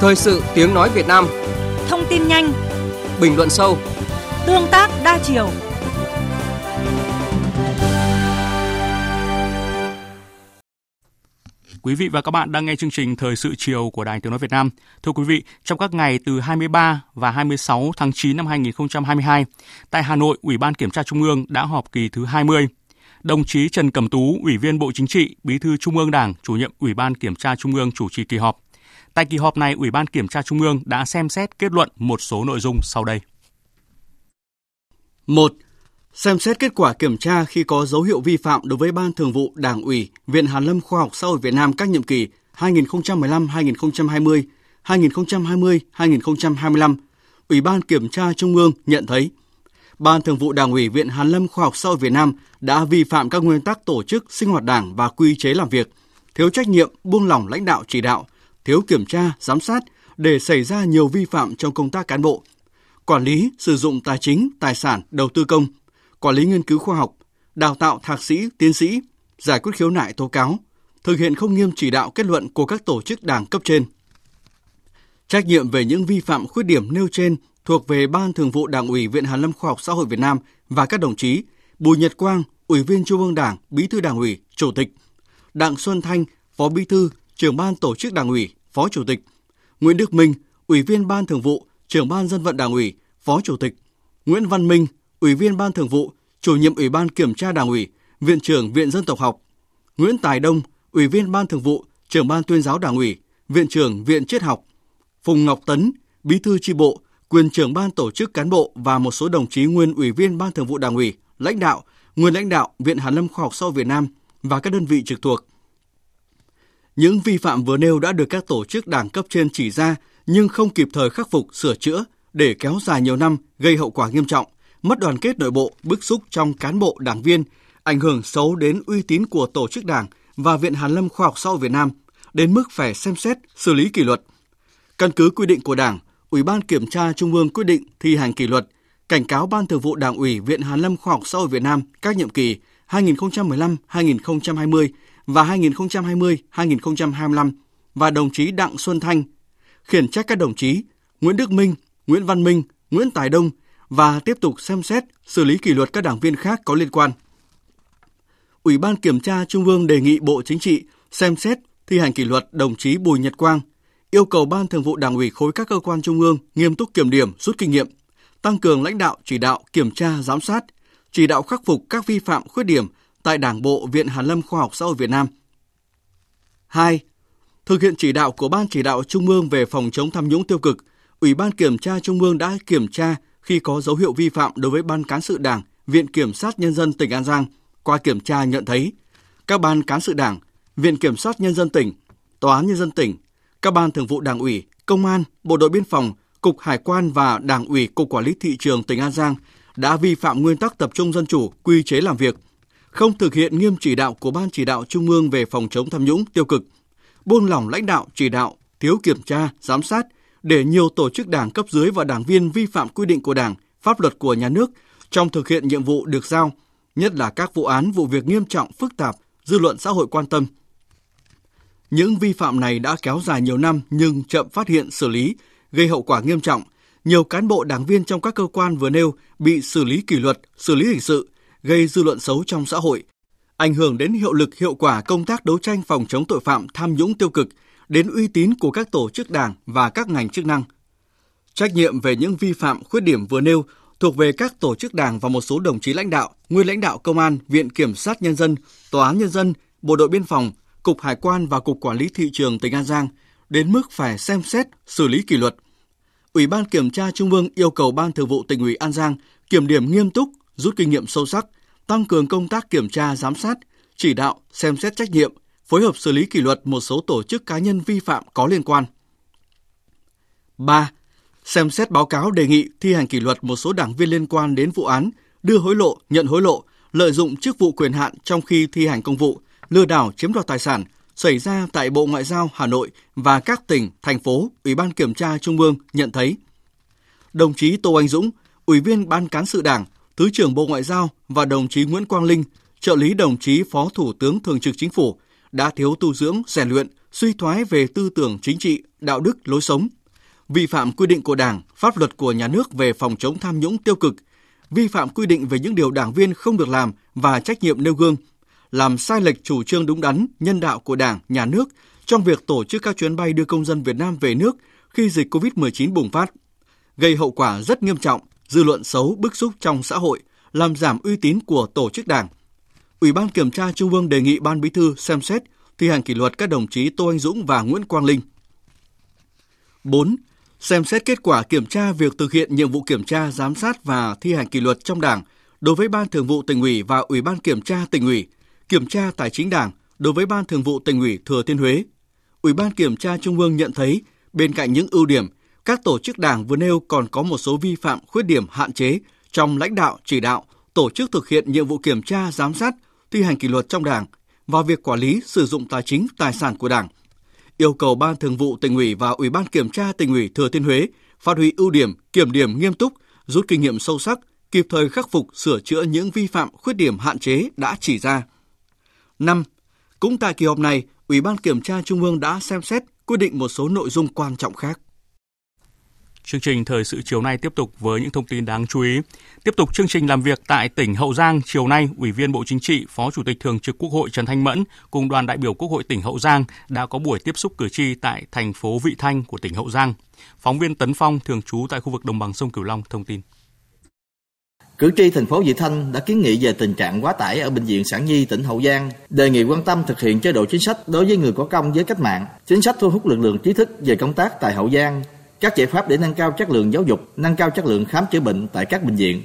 Thời sự tiếng nói Việt Nam. Thông tin nhanh. Bình luận sâu. Tương tác đa chiều Quý vị và các bạn đang nghe chương trình Thời sự chiều của Đài Tiếng nói Việt Nam. Thưa quý vị, trong các ngày từ 23 và 26 tháng 9 năm 2022, tại Hà Nội, Ủy ban Kiểm tra Trung ương đã họp kỳ thứ 20. Đồng chí Trần Cẩm Tú, Ủy viên Bộ Chính trị, Bí thư Trung ương Đảng, chủ nhiệm Ủy ban Kiểm tra Trung ương chủ trì kỳ họp. Tại kỳ họp này, Ủy ban Kiểm tra Trung ương đã xem xét kết luận một số nội dung sau đây. 1. Xem xét kết quả kiểm tra khi có dấu hiệu vi phạm đối với Ban Thường vụ Đảng ủy, Viện Hàn lâm Khoa học Xã hội Việt Nam các nhiệm kỳ 2015-2020, 2020-2025, Ủy ban Kiểm tra Trung ương nhận thấy Ban Thường vụ Đảng ủy Viện Hàn lâm Khoa học Xã hội Việt Nam đã vi phạm các nguyên tắc tổ chức sinh hoạt Đảng và quy chế làm việc, thiếu trách nhiệm, buông lỏng lãnh đạo chỉ đạo, thiếu kiểm tra, giám sát để xảy ra nhiều vi phạm trong công tác cán bộ, quản lý sử dụng tài chính, tài sản, đầu tư công, quản lý nghiên cứu khoa học, đào tạo thạc sĩ, tiến sĩ, giải quyết khiếu nại tố cáo, thực hiện không nghiêm chỉ đạo kết luận của các tổ chức đảng cấp trên. Trách nhiệm về những vi phạm khuyết điểm nêu trên thuộc về Ban Thường vụ Đảng ủy Viện Hàn lâm Khoa học Xã hội Việt Nam và các đồng chí Bùi Nhật Quang, Ủy viên Trung ương Đảng, Bí thư Đảng ủy, Chủ tịch, Đặng Xuân Thanh, Phó Bí thư, Trưởng ban Tổ chức Đảng ủy, Phó Chủ tịch, Nguyễn Đức Minh, Ủy viên Ban Thường vụ, Trưởng ban Dân vận Đảng ủy, Phó Chủ tịch, Nguyễn Văn Minh, Ủy viên Ban Thường vụ, Chủ nhiệm Ủy ban Kiểm tra Đảng ủy, Viện trưởng Viện Dân tộc học, Nguyễn Tài Đông, Ủy viên Ban Thường vụ, Trưởng ban Tuyên giáo Đảng ủy, Viện trưởng Viện Triết học, Phùng Ngọc Tấn, Bí thư tri bộ, quyền trưởng ban tổ chức cán bộ và một số đồng chí nguyên ủy viên Ban Thường vụ Đảng ủy, lãnh đạo, nguyên lãnh đạo Viện Hàn lâm Khoa học sau Việt Nam và các đơn vị trực thuộc. Những vi phạm vừa nêu đã được các tổ chức đảng cấp trên chỉ ra nhưng không kịp thời khắc phục, sửa chữa để kéo dài nhiều năm gây hậu quả nghiêm trọng, mất đoàn kết nội bộ, bức xúc trong cán bộ đảng viên, ảnh hưởng xấu đến uy tín của tổ chức đảng và Viện Hàn lâm Khoa học Xã hội Việt Nam, đến mức phải xem xét, xử lý kỷ luật. Căn cứ quy định của Đảng, Ủy ban Kiểm tra Trung ương quyết định thi hành kỷ luật, cảnh cáo Ban Thường vụ Đảng ủy Viện Hàn lâm Khoa học Xã hội Việt Nam các nhiệm kỳ 2015-2020 và 2020-2025 và đồng chí Đặng Xuân Thanh, khiển trách các đồng chí Nguyễn Đức Minh, Nguyễn Văn Minh, Nguyễn Tài Đông và tiếp tục xem xét xử lý kỷ luật các đảng viên khác có liên quan. Ủy ban Kiểm tra Trung ương đề nghị Bộ Chính trị xem xét thi hành kỷ luật đồng chí Bùi Nhật Quang, yêu cầu Ban Thường vụ Đảng ủy khối các cơ quan trung ương nghiêm túc kiểm điểm, rút kinh nghiệm, tăng cường lãnh đạo chỉ đạo, kiểm tra, giám sát, chỉ đạo khắc phục các vi phạm khuyết điểm tại Đảng bộ Viện Hàn lâm Khoa học Xã hội Việt Nam. 2. Thực hiện chỉ đạo của Ban chỉ đạo Trung ương về phòng chống tham nhũng tiêu cực, Ủy ban Kiểm tra Trung ương đã kiểm tra khi có dấu hiệu vi phạm đối với Ban Cán sự Đảng, Viện Kiểm sát Nhân dân tỉnh An Giang. Qua kiểm tra nhận thấy, các Ban Cán sự Đảng, Viện Kiểm sát Nhân dân tỉnh, Tòa án Nhân dân tỉnh, các Ban Thường vụ Đảng ủy, Công an, Bộ đội Biên phòng, Cục Hải quan và Đảng ủy Cục Quản lý Thị trường tỉnh An Giang đã vi phạm nguyên tắc tập trung dân chủ, quy chế làm việc, không thực hiện nghiêm chỉ đạo của Ban chỉ đạo Trung ương về phòng chống tham nhũng tiêu cực, buông lỏng lãnh đạo chỉ đạo, thiếu kiểm tra, giám sát để nhiều tổ chức đảng cấp dưới và đảng viên vi phạm quy định của Đảng, pháp luật của nhà nước trong thực hiện nhiệm vụ được giao, nhất là các vụ án vụ việc nghiêm trọng phức tạp, dư luận xã hội quan tâm. Những vi phạm này đã kéo dài nhiều năm nhưng chậm phát hiện xử lý, gây hậu quả nghiêm trọng. Nhiều cán bộ đảng viên trong các cơ quan vừa nêu bị xử lý kỷ luật, xử lý hình sự, gây dư luận xấu trong xã hội, ảnh hưởng đến hiệu lực hiệu quả công tác đấu tranh phòng chống tội phạm tham nhũng tiêu cực, đến uy tín của các tổ chức đảng và các ngành chức năng. Trách nhiệm về những vi phạm khuyết điểm vừa nêu thuộc về các tổ chức đảng và một số đồng chí lãnh đạo, nguyên lãnh đạo công an, viện kiểm sát nhân dân, tòa án nhân dân, bộ đội biên phòng, cục hải quan và cục quản lý thị trường tỉnh An Giang đến mức phải xem xét xử lý kỷ luật. Ủy ban kiểm tra Trung ương yêu cầu Ban Thường vụ tỉnh ủy An Giang kiểm điểm nghiêm túc, rút kinh nghiệm sâu sắc, tăng cường công tác kiểm tra giám sát, chỉ đạo, xem xét trách nhiệm, phối hợp xử lý kỷ luật một số tổ chức cá nhân vi phạm có liên quan. 3. Xem xét báo cáo đề nghị thi hành kỷ luật một số đảng viên liên quan đến vụ án đưa hối lộ, nhận hối lộ, lợi dụng chức vụ quyền hạn trong khi thi hành công vụ, lừa đảo chiếm đoạt tài sản xảy ra tại Bộ Ngoại giao Hà Nội và các tỉnh, thành phố, Ủy ban Kiểm tra Trung ương nhận thấy. Đồng chí Tô Anh Dũng, Ủy viên Ban Cán sự Đảng, Thứ trưởng Bộ Ngoại giao và đồng chí Nguyễn Quang Linh, trợ lý đồng chí Phó Thủ tướng Thường trực Chính phủ đã thiếu tu dưỡng, rèn luyện, suy thoái về tư tưởng chính trị, đạo đức, lối sống, vi phạm quy định của Đảng, pháp luật của nhà nước về phòng chống tham nhũng tiêu cực, vi phạm quy định về những điều đảng viên không được làm và trách nhiệm nêu gương, làm sai lệch chủ trương đúng đắn, nhân đạo của Đảng, Nhà nước trong việc tổ chức các chuyến bay đưa công dân Việt Nam về nước khi dịch COVID-19 bùng phát, gây hậu quả rất nghiêm trọng, dư luận xấu bức xúc trong xã hội, làm giảm uy tín của tổ chức Đảng. Ủy ban Kiểm tra Trung ương đề nghị Ban Bí thư xem xét thi hành kỷ luật các đồng chí Tô Anh Dũng và Nguyễn Quang Linh. 4. Xem xét kết quả kiểm tra việc thực hiện nhiệm vụ kiểm tra, giám sát và thi hành kỷ luật trong Đảng đối với Ban Thường vụ tỉnh ủy và Ủy ban Kiểm tra tỉnh ủy, kiểm tra tài chính Đảng đối với Ban Thường vụ tỉnh ủy Thừa Thiên Huế. Ủy ban Kiểm tra Trung ương nhận thấy bên cạnh những ưu điểm, các tổ chức Đảng vừa nêu còn có một số vi phạm, khuyết điểm hạn chế trong lãnh đạo, chỉ đạo, tổ chức thực hiện nhiệm vụ kiểm tra, giám sát, thi hành kỷ luật trong Đảng và việc quản lý sử dụng tài chính, tài sản của Đảng. Yêu cầu Ban Thường vụ tỉnh ủy và Ủy ban Kiểm tra tỉnh ủy Thừa Thiên Huế phát huy ưu điểm, kiểm điểm nghiêm túc, rút kinh nghiệm sâu sắc, kịp thời khắc phục sửa chữa những vi phạm, khuyết điểm hạn chế đã chỉ ra. 5. Cũng tại kỳ họp này, Ủy ban Kiểm tra Trung ương đã xem xét quyết định một số nội dung quan trọng khác. Chương trình thời sự chiều nay tiếp tục với những thông tin đáng chú ý. Tiếp tục chương trình làm việc tại tỉnh Hậu Giang, chiều nay, Ủy viên Bộ Chính trị, Phó Chủ tịch Thường trực Quốc hội Trần Thanh Mẫn cùng đoàn đại biểu Quốc hội tỉnh Hậu Giang đã có buổi tiếp xúc cử tri tại thành phố Vị Thanh của tỉnh Hậu Giang. Phóng viên Tấn Phong thường trú tại khu vực đồng bằng sông Cửu Long thông tin. Cử tri thành phố Vị Thanh đã kiến nghị về tình trạng quá tải ở bệnh viện Sản Nhi tỉnh Hậu Giang, đề nghị quan tâm thực hiện chế độ chính sách đối với người có công với cách mạng, chính sách thu hút lực lượng trí thức về công tác tại Hậu Giang, các giải pháp để nâng cao chất lượng giáo dục, nâng cao chất lượng khám chữa bệnh tại các bệnh viện.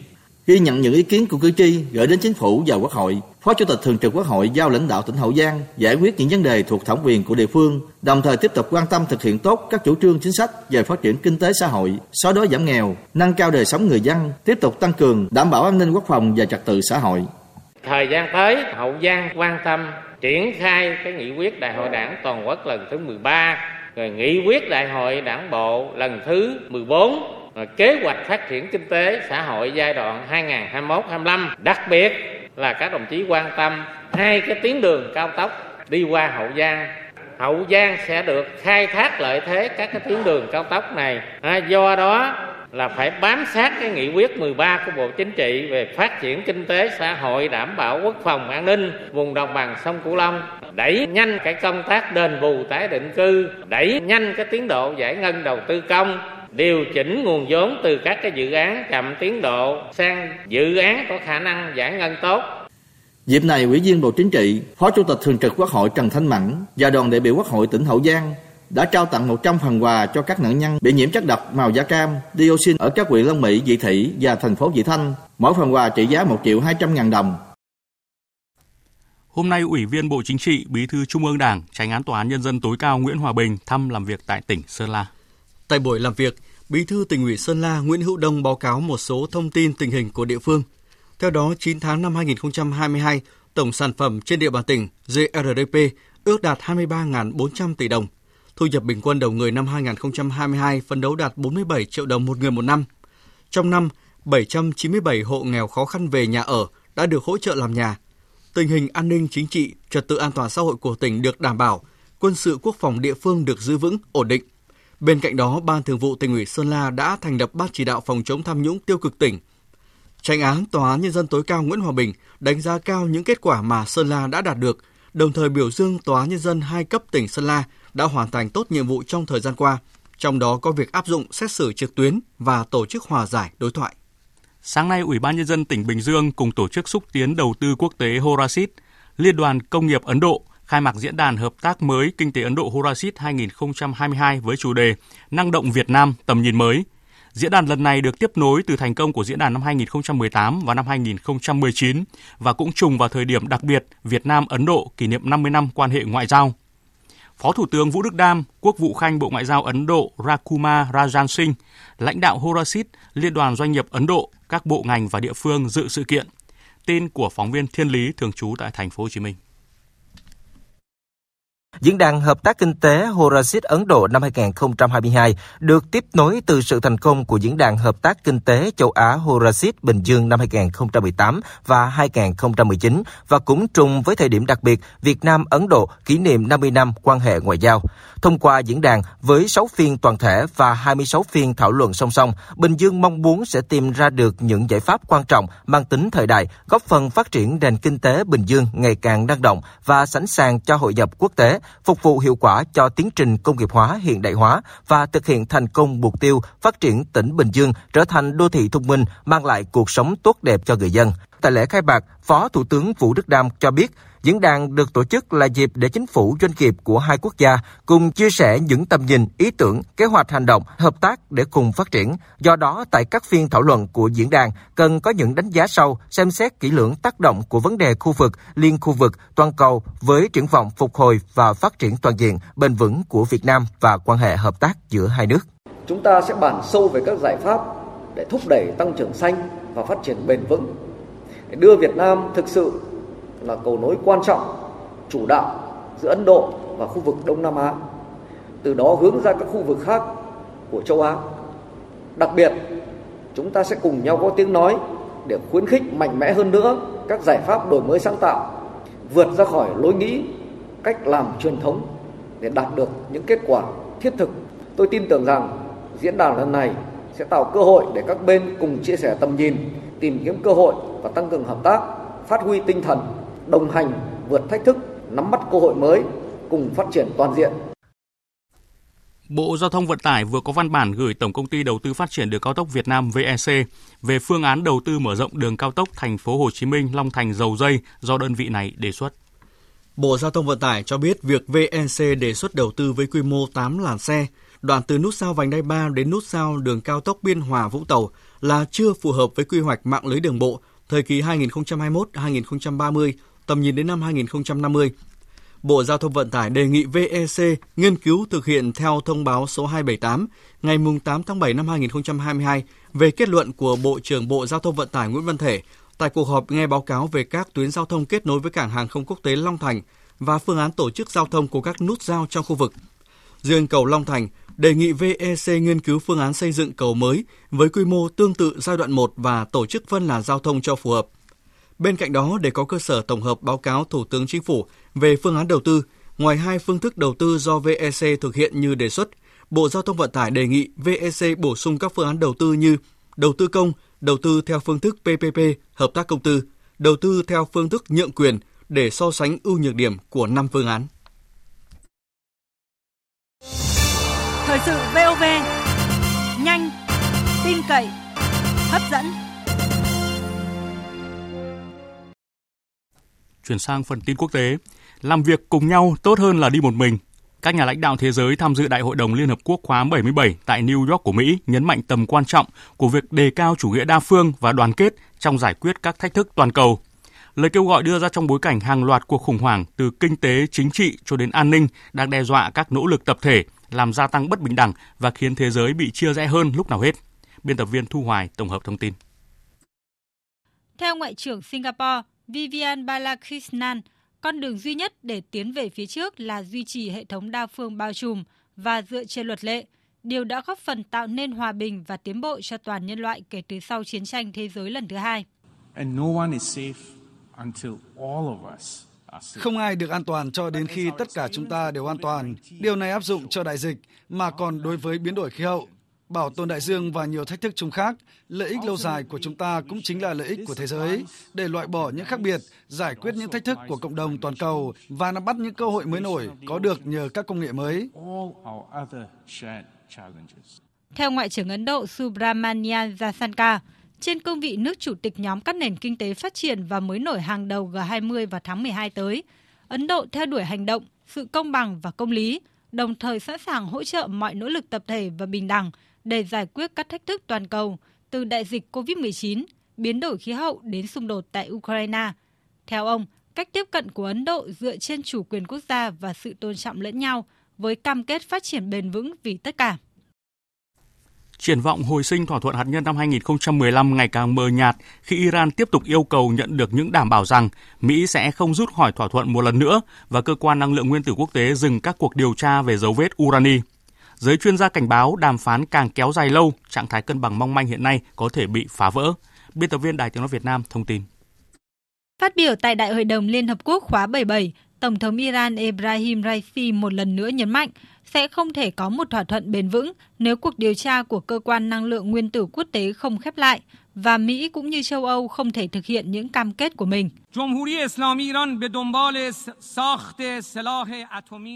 Ghi nhận những ý kiến của cử tri gửi đến chính phủ và quốc hội, Phó Chủ tịch Thường trực Quốc hội giao lãnh đạo tỉnh Hậu Giang giải quyết những vấn đề thuộc thẩm quyền của địa phương, đồng thời tiếp tục quan tâm thực hiện tốt các chủ trương chính sách về phát triển kinh tế xã hội, xóa đói giảm nghèo, nâng cao đời sống người dân, tiếp tục tăng cường đảm bảo an ninh quốc phòng và trật tự xã hội. Thời gian tới, Hậu Giang quan tâm triển khai cái nghị quyết Đại hội Đảng toàn quốc lần thứ 13 rồi nghị quyết đại hội đảng bộ lần thứ 14 rồi kế hoạch phát triển kinh tế xã hội giai đoạn 2021-25 đặc biệt là các đồng chí quan tâm hai cái tuyến đường cao tốc đi qua Hậu Giang. Hậu Giang sẽ được khai thác lợi thế các cái tuyến đường cao tốc này. À, do đó là phải bám sát cái nghị quyết 13 của Bộ Chính trị về phát triển kinh tế xã hội đảm bảo quốc phòng an ninh vùng đồng bằng sông Cửu Long đẩy nhanh cái công tác đền bù tái định cư đẩy nhanh cái tiến độ giải ngân đầu tư công điều chỉnh nguồn vốn từ các cái dự án chậm tiến độ sang dự án có khả năng giải ngân tốt. Dịp này, Ủy viên Bộ Chính trị, Phó Chủ tịch Thường trực Quốc hội Trần Thanh Mẫn và đoàn đại biểu Quốc hội tỉnh Hậu Giang đã trao tặng 100 phần quà cho các nạn nhân bị nhiễm chất độc màu da cam, dioxin ở các huyện Long Mỹ, Vị Thị và thành phố Vị Thanh. Mỗi phần quà trị giá 1 triệu 200 ngàn đồng. Hôm nay, Ủy viên Bộ Chính trị, Bí thư Trung ương Đảng, Tránh án Tòa án Nhân dân tối cao Nguyễn Hòa Bình thăm làm việc tại tỉnh Sơn La. Tại buổi làm việc, Bí thư tỉnh ủy Sơn La Nguyễn Hữu Đông báo cáo một số thông tin tình hình của địa phương. Theo đó, 9 tháng năm 2022, tổng sản phẩm trên địa bàn tỉnh GRDP ước đạt 23.400 tỷ đồng. Thu nhập bình quân đầu người năm 2022 phấn đấu đạt 47 triệu đồng một người một năm. Trong năm, 797 hộ nghèo khó khăn về nhà ở đã được hỗ trợ làm nhà. Tình hình an ninh chính trị, trật tự an toàn xã hội của tỉnh được đảm bảo, quân sự quốc phòng địa phương được giữ vững, ổn định. Bên cạnh đó, Ban Thường vụ tỉnh ủy Sơn La đã thành lập Ban chỉ đạo phòng chống tham nhũng tiêu cực tỉnh. Tranh án Tòa án Nhân dân tối cao Nguyễn Hòa Bình đánh giá cao những kết quả mà Sơn La đã đạt được, đồng thời biểu dương Tòa án Nhân dân hai cấp tỉnh Sơn La đã hoàn thành tốt nhiệm vụ trong thời gian qua, trong đó có việc áp dụng xét xử trực tuyến và tổ chức hòa giải đối thoại. Sáng nay, Ủy ban Nhân dân tỉnh Bình Dương cùng tổ chức xúc tiến đầu tư quốc tế Horasit, Liên đoàn Công nghiệp Ấn Độ khai mạc diễn đàn hợp tác mới Kinh tế Ấn Độ Horasit 2022 với chủ đề Năng động Việt Nam tầm nhìn mới. Diễn đàn lần này được tiếp nối từ thành công của diễn đàn năm 2018 và năm 2019 và cũng trùng vào thời điểm đặc biệt Việt Nam Ấn Độ kỷ niệm 50 năm quan hệ ngoại giao. Phó Thủ tướng Vũ Đức Đam, Quốc vụ Khanh Bộ Ngoại giao Ấn Độ Rakuma Rajan Singh, lãnh đạo Horasit, Liên đoàn Doanh nghiệp Ấn Độ, các bộ ngành và địa phương dự sự kiện. Tin của phóng viên Thiên Lý thường trú tại thành phố Hồ Chí Minh. Diễn đàn Hợp tác Kinh tế Horasit Ấn Độ năm 2022 được tiếp nối từ sự thành công của Diễn đàn Hợp tác Kinh tế Châu Á Horasit Bình Dương năm 2018 và 2019 và cũng trùng với thời điểm đặc biệt Việt Nam-Ấn Độ kỷ niệm 50 năm quan hệ ngoại giao. Thông qua diễn đàn với 6 phiên toàn thể và 26 phiên thảo luận song song, Bình Dương mong muốn sẽ tìm ra được những giải pháp quan trọng mang tính thời đại, góp phần phát triển nền kinh tế Bình Dương ngày càng năng động và sẵn sàng cho hội nhập quốc tế, phục vụ hiệu quả cho tiến trình công nghiệp hóa, hiện đại hóa và thực hiện thành công mục tiêu phát triển tỉnh Bình Dương trở thành đô thị thông minh, mang lại cuộc sống tốt đẹp cho người dân. Tại lễ khai mạc, Phó Thủ tướng Vũ Đức Đam cho biết, Diễn đàn được tổ chức là dịp để chính phủ doanh nghiệp của hai quốc gia cùng chia sẻ những tầm nhìn, ý tưởng, kế hoạch hành động, hợp tác để cùng phát triển. Do đó, tại các phiên thảo luận của diễn đàn cần có những đánh giá sâu, xem xét kỹ lưỡng tác động của vấn đề khu vực, liên khu vực, toàn cầu với triển vọng phục hồi và phát triển toàn diện, bền vững của Việt Nam và quan hệ hợp tác giữa hai nước. Chúng ta sẽ bàn sâu về các giải pháp để thúc đẩy tăng trưởng xanh và phát triển bền vững để đưa Việt Nam thực sự là cầu nối quan trọng, chủ đạo giữa Ấn Độ và khu vực Đông Nam Á. Từ đó hướng ra các khu vực khác của châu Á. Đặc biệt, chúng ta sẽ cùng nhau có tiếng nói để khuyến khích mạnh mẽ hơn nữa các giải pháp đổi mới sáng tạo, vượt ra khỏi lối nghĩ, cách làm truyền thống để đạt được những kết quả thiết thực. Tôi tin tưởng rằng diễn đàn lần này sẽ tạo cơ hội để các bên cùng chia sẻ tầm nhìn, tìm kiếm cơ hội và tăng cường hợp tác, phát huy tinh thần đồng hành vượt thách thức, nắm bắt cơ hội mới, cùng phát triển toàn diện. Bộ Giao thông Vận tải vừa có văn bản gửi Tổng công ty Đầu tư Phát triển Đường cao tốc Việt Nam VEC về phương án đầu tư mở rộng đường cao tốc thành phố Hồ Chí Minh Long Thành Dầu Dây do đơn vị này đề xuất. Bộ Giao thông Vận tải cho biết việc VEC đề xuất đầu tư với quy mô 8 làn xe, đoạn từ nút sao vành đai 3 đến nút sao đường cao tốc Biên Hòa Vũng Tàu là chưa phù hợp với quy hoạch mạng lưới đường bộ thời kỳ 2021-2030, tầm nhìn đến năm 2050. Bộ Giao thông Vận tải đề nghị VEC nghiên cứu thực hiện theo thông báo số 278 ngày 8 tháng 7 năm 2022 về kết luận của Bộ trưởng Bộ Giao thông Vận tải Nguyễn Văn Thể tại cuộc họp nghe báo cáo về các tuyến giao thông kết nối với cảng hàng không quốc tế Long Thành và phương án tổ chức giao thông của các nút giao trong khu vực. Riêng cầu Long Thành, đề nghị VEC nghiên cứu phương án xây dựng cầu mới với quy mô tương tự giai đoạn 1 và tổ chức phân làn giao thông cho phù hợp. Bên cạnh đó, để có cơ sở tổng hợp báo cáo Thủ tướng Chính phủ về phương án đầu tư, ngoài hai phương thức đầu tư do VEC thực hiện như đề xuất, Bộ Giao thông Vận tải đề nghị VEC bổ sung các phương án đầu tư như đầu tư công, đầu tư theo phương thức PPP, hợp tác công tư, đầu tư theo phương thức nhượng quyền để so sánh ưu nhược điểm của năm phương án. Thời sự VOV, nhanh, tin cậy, hấp dẫn. Chuyển sang phần tin quốc tế, làm việc cùng nhau tốt hơn là đi một mình. Các nhà lãnh đạo thế giới tham dự Đại hội đồng Liên Hợp Quốc khóa 77 tại New York của Mỹ nhấn mạnh tầm quan trọng của việc đề cao chủ nghĩa đa phương và đoàn kết trong giải quyết các thách thức toàn cầu. Lời kêu gọi đưa ra trong bối cảnh hàng loạt cuộc khủng hoảng từ kinh tế, chính trị cho đến an ninh đang đe dọa các nỗ lực tập thể làm gia tăng bất bình đẳng và khiến thế giới bị chia rẽ hơn lúc nào hết. Biên tập viên Thu Hoài tổng hợp thông tin. Theo Ngoại trưởng Singapore Vivian Balakrishnan, con đường duy nhất để tiến về phía trước là duy trì hệ thống đa phương bao trùm và dựa trên luật lệ. Điều đã góp phần tạo nên hòa bình và tiến bộ cho toàn nhân loại kể từ sau chiến tranh thế giới lần thứ hai. Không ai được an toàn cho đến khi tất cả chúng ta đều an toàn. Điều này áp dụng cho đại dịch, mà còn đối với biến đổi khí hậu, bảo tồn đại dương và nhiều thách thức chung khác. Lợi ích lâu dài của chúng ta cũng chính là lợi ích của thế giới, để loại bỏ những khác biệt, giải quyết những thách thức của cộng đồng toàn cầu và nắm bắt những cơ hội mới nổi có được nhờ các công nghệ mới. Theo Ngoại trưởng Ấn Độ Subramanian Jaishankar, trên cương vị nước chủ tịch nhóm các nền kinh tế phát triển và mới nổi hàng đầu G20 vào tháng 12 tới. Ấn Độ theo đuổi hành động, sự công bằng và công lý, đồng thời sẵn sàng hỗ trợ mọi nỗ lực tập thể và bình đẳng để giải quyết các thách thức toàn cầu, từ đại dịch COVID-19, biến đổi khí hậu đến xung đột tại Ukraine. Theo ông, cách tiếp cận của Ấn Độ dựa trên chủ quyền quốc gia và sự tôn trọng lẫn nhau với cam kết phát triển bền vững vì tất cả. Triển vọng hồi sinh thỏa thuận hạt nhân năm 2015 ngày càng mờ nhạt khi Iran tiếp tục yêu cầu nhận được những đảm bảo rằng Mỹ sẽ không rút khỏi thỏa thuận một lần nữa và cơ quan năng lượng nguyên tử quốc tế dừng các cuộc điều tra về dấu vết urani. Giới chuyên gia cảnh báo đàm phán càng kéo dài lâu, trạng thái cân bằng mong manh hiện nay có thể bị phá vỡ. Biên tập viên Đài Tiếng nói Việt Nam thông tin. Phát biểu tại Đại hội đồng Liên Hợp Quốc khóa 77, Tổng thống Iran Ebrahim Raisi một lần nữa nhấn mạnh sẽ không thể có một thỏa thuận bền vững nếu cuộc điều tra của cơ quan năng lượng nguyên tử quốc tế không khép lại và Mỹ cũng như châu Âu không thể thực hiện những cam kết của mình.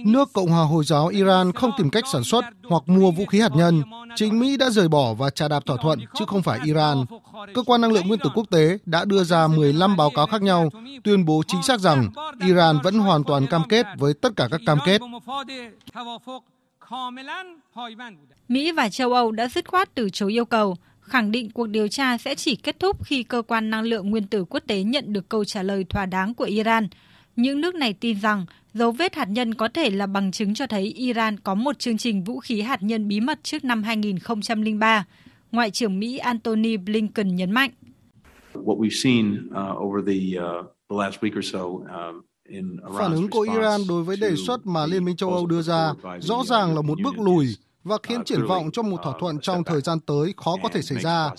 Nước Cộng hòa Hồi giáo Iran không tìm cách sản xuất hoặc mua vũ khí hạt nhân. Chính Mỹ đã rời bỏ và trà đạp thỏa thuận, chứ không phải Iran. Cơ quan năng lượng nguyên tử quốc tế đã đưa ra 15 báo cáo khác nhau, tuyên bố chính xác rằng Iran vẫn hoàn toàn cam kết với tất cả các cam kết. Mỹ và châu Âu đã dứt khoát từ chối yêu cầu khẳng định cuộc điều tra sẽ chỉ kết thúc khi cơ quan năng lượng nguyên tử quốc tế nhận được câu trả lời thỏa đáng của Iran. Những nước này tin rằng dấu vết hạt nhân có thể là bằng chứng cho thấy Iran có một chương trình vũ khí hạt nhân bí mật trước năm 2003. Ngoại trưởng Mỹ Antony Blinken nhấn mạnh. Phản ứng của Iran đối với đề xuất mà Liên minh châu Âu đưa ra rõ ràng là một bước lùi và khiến triển vọng cho một thỏa thuận trong thời gian tới khó có thể xảy ra.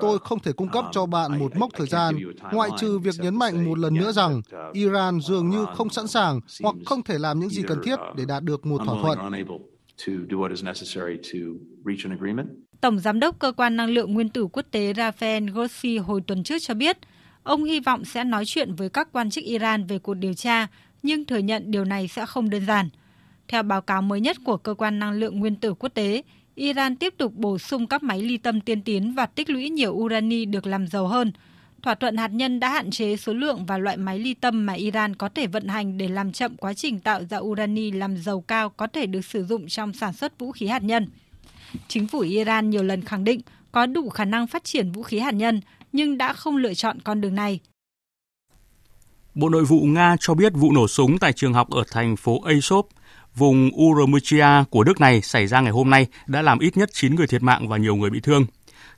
Tôi không thể cung cấp cho bạn một mốc thời gian, ngoại trừ việc nhấn mạnh một lần nữa rằng Iran dường như không sẵn sàng hoặc không thể làm những gì cần thiết để đạt được một thỏa thuận. Tổng Giám đốc Cơ quan Năng lượng Nguyên tử Quốc tế Rafael Grossi hồi tuần trước cho biết, ông hy vọng sẽ nói chuyện với các quan chức Iran về cuộc điều tra, nhưng thừa nhận điều này sẽ không đơn giản – theo báo cáo mới nhất của Cơ quan Năng lượng Nguyên tử Quốc tế, Iran tiếp tục bổ sung các máy ly tâm tiên tiến và tích lũy nhiều urani được làm giàu hơn. Thỏa thuận hạt nhân đã hạn chế số lượng và loại máy ly tâm mà Iran có thể vận hành để làm chậm quá trình tạo ra urani làm giàu cao có thể được sử dụng trong sản xuất vũ khí hạt nhân. Chính phủ Iran nhiều lần khẳng định có đủ khả năng phát triển vũ khí hạt nhân, nhưng đã không lựa chọn con đường này. Bộ Nội vụ Nga cho biết vụ nổ súng tại trường học ở thành phố Azov vùng Urumqi của nước này xảy ra ngày hôm nay đã làm ít nhất 9 người thiệt mạng và nhiều người bị thương.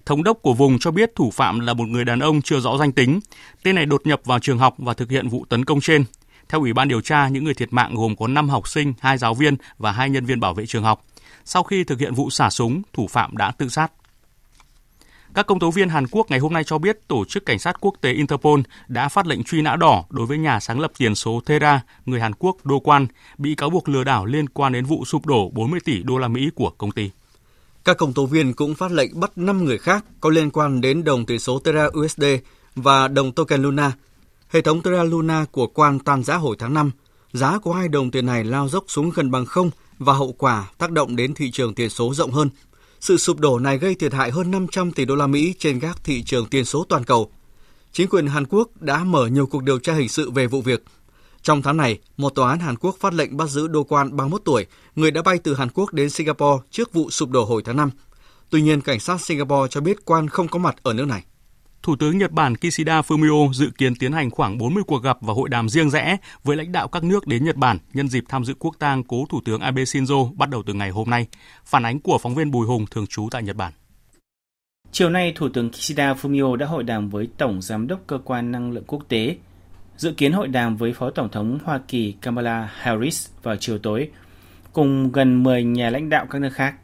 Thống đốc của vùng cho biết thủ phạm là một người đàn ông chưa rõ danh tính. Tên này đột nhập vào trường học và thực hiện vụ tấn công trên. Theo Ủy ban điều tra, những người thiệt mạng gồm có 5 học sinh, 2 giáo viên và 2 nhân viên bảo vệ trường học. Sau khi thực hiện vụ xả súng, thủ phạm đã tự sát. Các công tố viên Hàn Quốc ngày hôm nay cho biết tổ chức cảnh sát quốc tế Interpol đã phát lệnh truy nã đỏ đối với nhà sáng lập tiền số Terra, người Hàn Quốc Do Quan, bị cáo buộc lừa đảo liên quan đến vụ sụp đổ 40 tỷ đô la Mỹ của công ty. Các công tố viên cũng phát lệnh bắt 5 người khác có liên quan đến đồng tiền số Terra USD và đồng token Luna. Hệ thống Terra Luna của Quan tan giá hồi tháng 5. Giá của hai đồng tiền này lao dốc xuống gần bằng không và hậu quả tác động đến thị trường tiền số rộng hơn – sự sụp đổ này gây thiệt hại hơn 500 tỷ đô la Mỹ trên các thị trường tiền số toàn cầu. Chính quyền Hàn Quốc đã mở nhiều cuộc điều tra hình sự về vụ việc. Trong tháng này, một tòa án Hàn Quốc phát lệnh bắt giữ đô quan 31 tuổi, người đã bay từ Hàn Quốc đến Singapore trước vụ sụp đổ hồi tháng 5. Tuy nhiên, cảnh sát Singapore cho biết quan không có mặt ở nước này. Thủ tướng Nhật Bản Kishida Fumio dự kiến tiến hành khoảng 40 cuộc gặp và hội đàm riêng rẽ với lãnh đạo các nước đến Nhật Bản nhân dịp tham dự quốc tang cố Thủ tướng Abe Shinzo bắt đầu từ ngày hôm nay. Phản ánh của phóng viên Bùi Hùng thường trú tại Nhật Bản. Chiều nay, Thủ tướng Kishida Fumio đã hội đàm với Tổng Giám đốc Cơ quan Năng lượng Quốc tế. Dự kiến hội đàm với Phó Tổng thống Hoa Kỳ Kamala Harris vào chiều tối, cùng gần 10 nhà lãnh đạo các nước khác.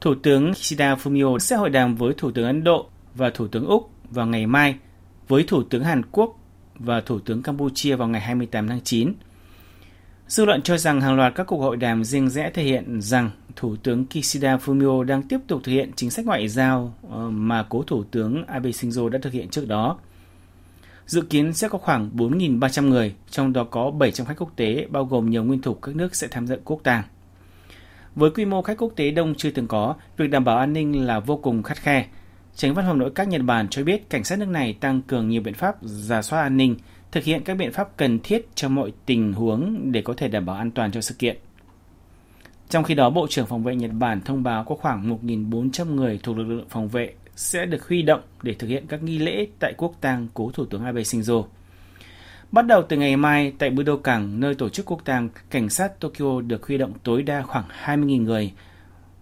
Thủ tướng Kishida Fumio sẽ hội đàm với Thủ tướng Ấn Độ và Thủ tướng Úc vào ngày mai với Thủ tướng Hàn Quốc và Thủ tướng Campuchia vào ngày 28 tháng 9. Dư luận cho rằng hàng loạt các cuộc hội đàm riêng rẽ thể hiện rằng Thủ tướng Kishida Fumio đang tiếp tục thực hiện chính sách ngoại giao ờ, mà cố Thủ tướng Abe Shinzo đã thực hiện trước đó. Dự kiến sẽ có khoảng 4.300 người, trong đó có 700 khách quốc tế, bao gồm nhiều nguyên thủ các nước sẽ tham dự quốc tàng. Với quy mô khách quốc tế đông chưa từng có, việc đảm bảo an ninh là vô cùng khắt khe, Tránh văn phòng nội các Nhật Bản cho biết cảnh sát nước này tăng cường nhiều biện pháp giả soát an ninh, thực hiện các biện pháp cần thiết cho mọi tình huống để có thể đảm bảo an toàn cho sự kiện. Trong khi đó, Bộ trưởng Phòng vệ Nhật Bản thông báo có khoảng 1.400 người thuộc lực lượng phòng vệ sẽ được huy động để thực hiện các nghi lễ tại quốc tang cố Thủ tướng Abe Shinzo. Bắt đầu từ ngày mai, tại Budokan, nơi tổ chức quốc tang, cảnh sát Tokyo được huy động tối đa khoảng 20.000 người,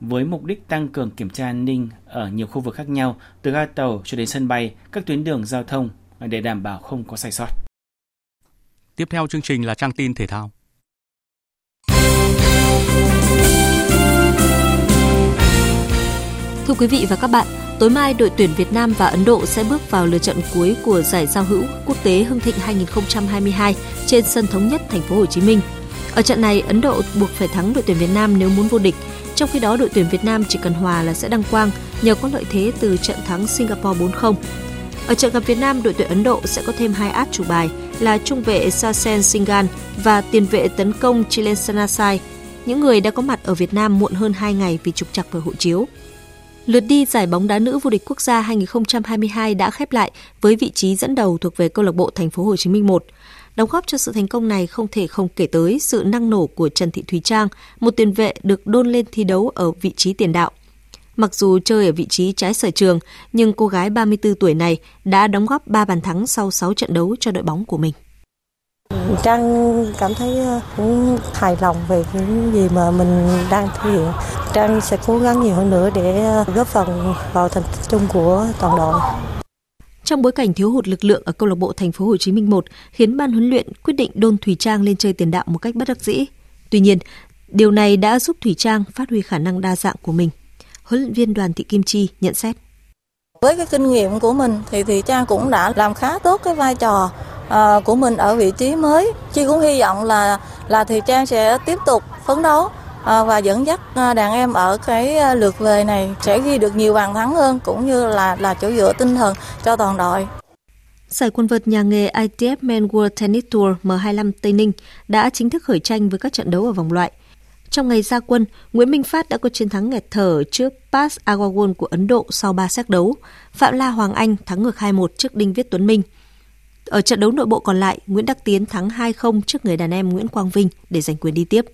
với mục đích tăng cường kiểm tra an ninh ở nhiều khu vực khác nhau từ ga tàu cho đến sân bay, các tuyến đường giao thông để đảm bảo không có sai sót. Tiếp theo chương trình là trang tin thể thao. Thưa quý vị và các bạn, tối mai đội tuyển Việt Nam và Ấn Độ sẽ bước vào lượt trận cuối của giải giao hữu quốc tế Hưng Thịnh 2022 trên sân thống nhất thành phố Hồ Chí Minh. Ở trận này, Ấn Độ buộc phải thắng đội tuyển Việt Nam nếu muốn vô địch. Trong khi đó, đội tuyển Việt Nam chỉ cần hòa là sẽ đăng quang nhờ có lợi thế từ trận thắng Singapore 4-0. Ở trận gặp Việt Nam, đội tuyển Ấn Độ sẽ có thêm hai át chủ bài là trung vệ Sasen Singan và tiền vệ tấn công Chilen Sanasai, những người đã có mặt ở Việt Nam muộn hơn 2 ngày vì trục trặc về hộ chiếu. Lượt đi giải bóng đá nữ vô địch quốc gia 2022 đã khép lại với vị trí dẫn đầu thuộc về câu lạc bộ Thành phố Hồ Chí Minh 1. Đóng góp cho sự thành công này không thể không kể tới sự năng nổ của Trần Thị Thùy Trang, một tiền vệ được đôn lên thi đấu ở vị trí tiền đạo. Mặc dù chơi ở vị trí trái sở trường, nhưng cô gái 34 tuổi này đã đóng góp 3 bàn thắng sau 6 trận đấu cho đội bóng của mình. Trang cảm thấy ờ, cũng hài lòng về những gì mà mình đang thể hiện. Trang sẽ cố gắng nhiều hơn nữa để ờ, góp phần vào thành tích chung của toàn đội. Trong bối cảnh thiếu hụt lực lượng ở câu lạc bộ Thành phố Hồ Chí Minh 1 khiến ban huấn luyện quyết định đôn Thủy Trang lên chơi tiền đạo một cách bất đắc dĩ. Tuy nhiên, điều này đã giúp Thủy Trang phát huy khả năng đa dạng của mình. Huấn luyện viên Đoàn Thị Kim Chi nhận xét. Với cái kinh nghiệm của mình thì Thủy Trang cũng đã làm khá tốt cái vai trò ờ, của mình ở vị trí mới. Chi cũng hy vọng là là thủy Trang sẽ tiếp tục phấn đấu Ờ, và dẫn dắt ờ, đàn em ở cái ờ, lượt về này sẽ ghi được nhiều bàn thắng hơn cũng như là là chỗ dựa tinh thần cho toàn đội. Giải quần vợt nhà nghề ITF Men World Tennis Tour M25 Tây Ninh đã chính thức khởi tranh với các trận đấu ở vòng loại. Trong ngày ra quân, Nguyễn Minh Phát đã có chiến thắng nghẹt thở trước Pass Agrawal của Ấn Độ sau 3 xét đấu. Phạm La Hoàng Anh thắng ngược 2-1 trước Đinh Viết Tuấn Minh. Ở trận đấu nội bộ còn lại, Nguyễn Đắc Tiến thắng 2-0 trước người đàn em Nguyễn Quang Vinh để giành quyền đi tiếp.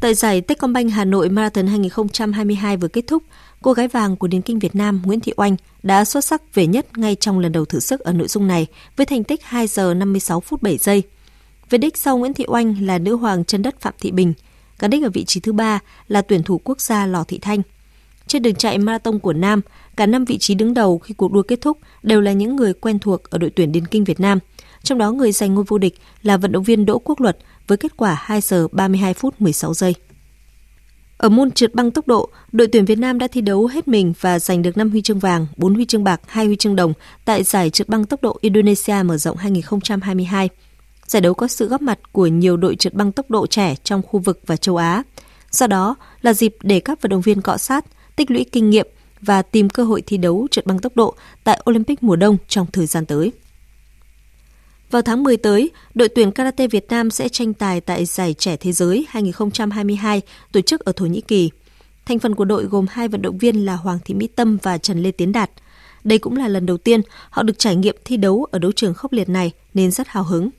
Tại giải Techcombank Hà Nội Marathon 2022 vừa kết thúc, cô gái vàng của điền kinh Việt Nam Nguyễn Thị Oanh đã xuất sắc về nhất ngay trong lần đầu thử sức ở nội dung này với thành tích 2 giờ 56 phút 7 giây. Về đích sau Nguyễn Thị Oanh là nữ hoàng chân đất Phạm Thị Bình, cán đích ở vị trí thứ ba là tuyển thủ quốc gia Lò Thị Thanh. Trên đường chạy marathon của Nam, cả năm vị trí đứng đầu khi cuộc đua kết thúc đều là những người quen thuộc ở đội tuyển điền kinh Việt Nam. Trong đó người giành ngôi vô địch là vận động viên Đỗ Quốc Luật với kết quả 2 giờ 32 phút 16 giây. Ở môn trượt băng tốc độ, đội tuyển Việt Nam đã thi đấu hết mình và giành được 5 huy chương vàng, 4 huy chương bạc, 2 huy chương đồng tại giải trượt băng tốc độ Indonesia mở rộng 2022. Giải đấu có sự góp mặt của nhiều đội trượt băng tốc độ trẻ trong khu vực và châu Á. Do đó là dịp để các vận động viên cọ sát, tích lũy kinh nghiệm và tìm cơ hội thi đấu trượt băng tốc độ tại Olympic mùa đông trong thời gian tới. Vào tháng 10 tới, đội tuyển karate Việt Nam sẽ tranh tài tại giải trẻ thế giới 2022 tổ chức ở Thổ Nhĩ Kỳ. Thành phần của đội gồm hai vận động viên là Hoàng Thị Mỹ Tâm và Trần Lê Tiến Đạt. Đây cũng là lần đầu tiên họ được trải nghiệm thi đấu ở đấu trường khốc liệt này nên rất hào hứng.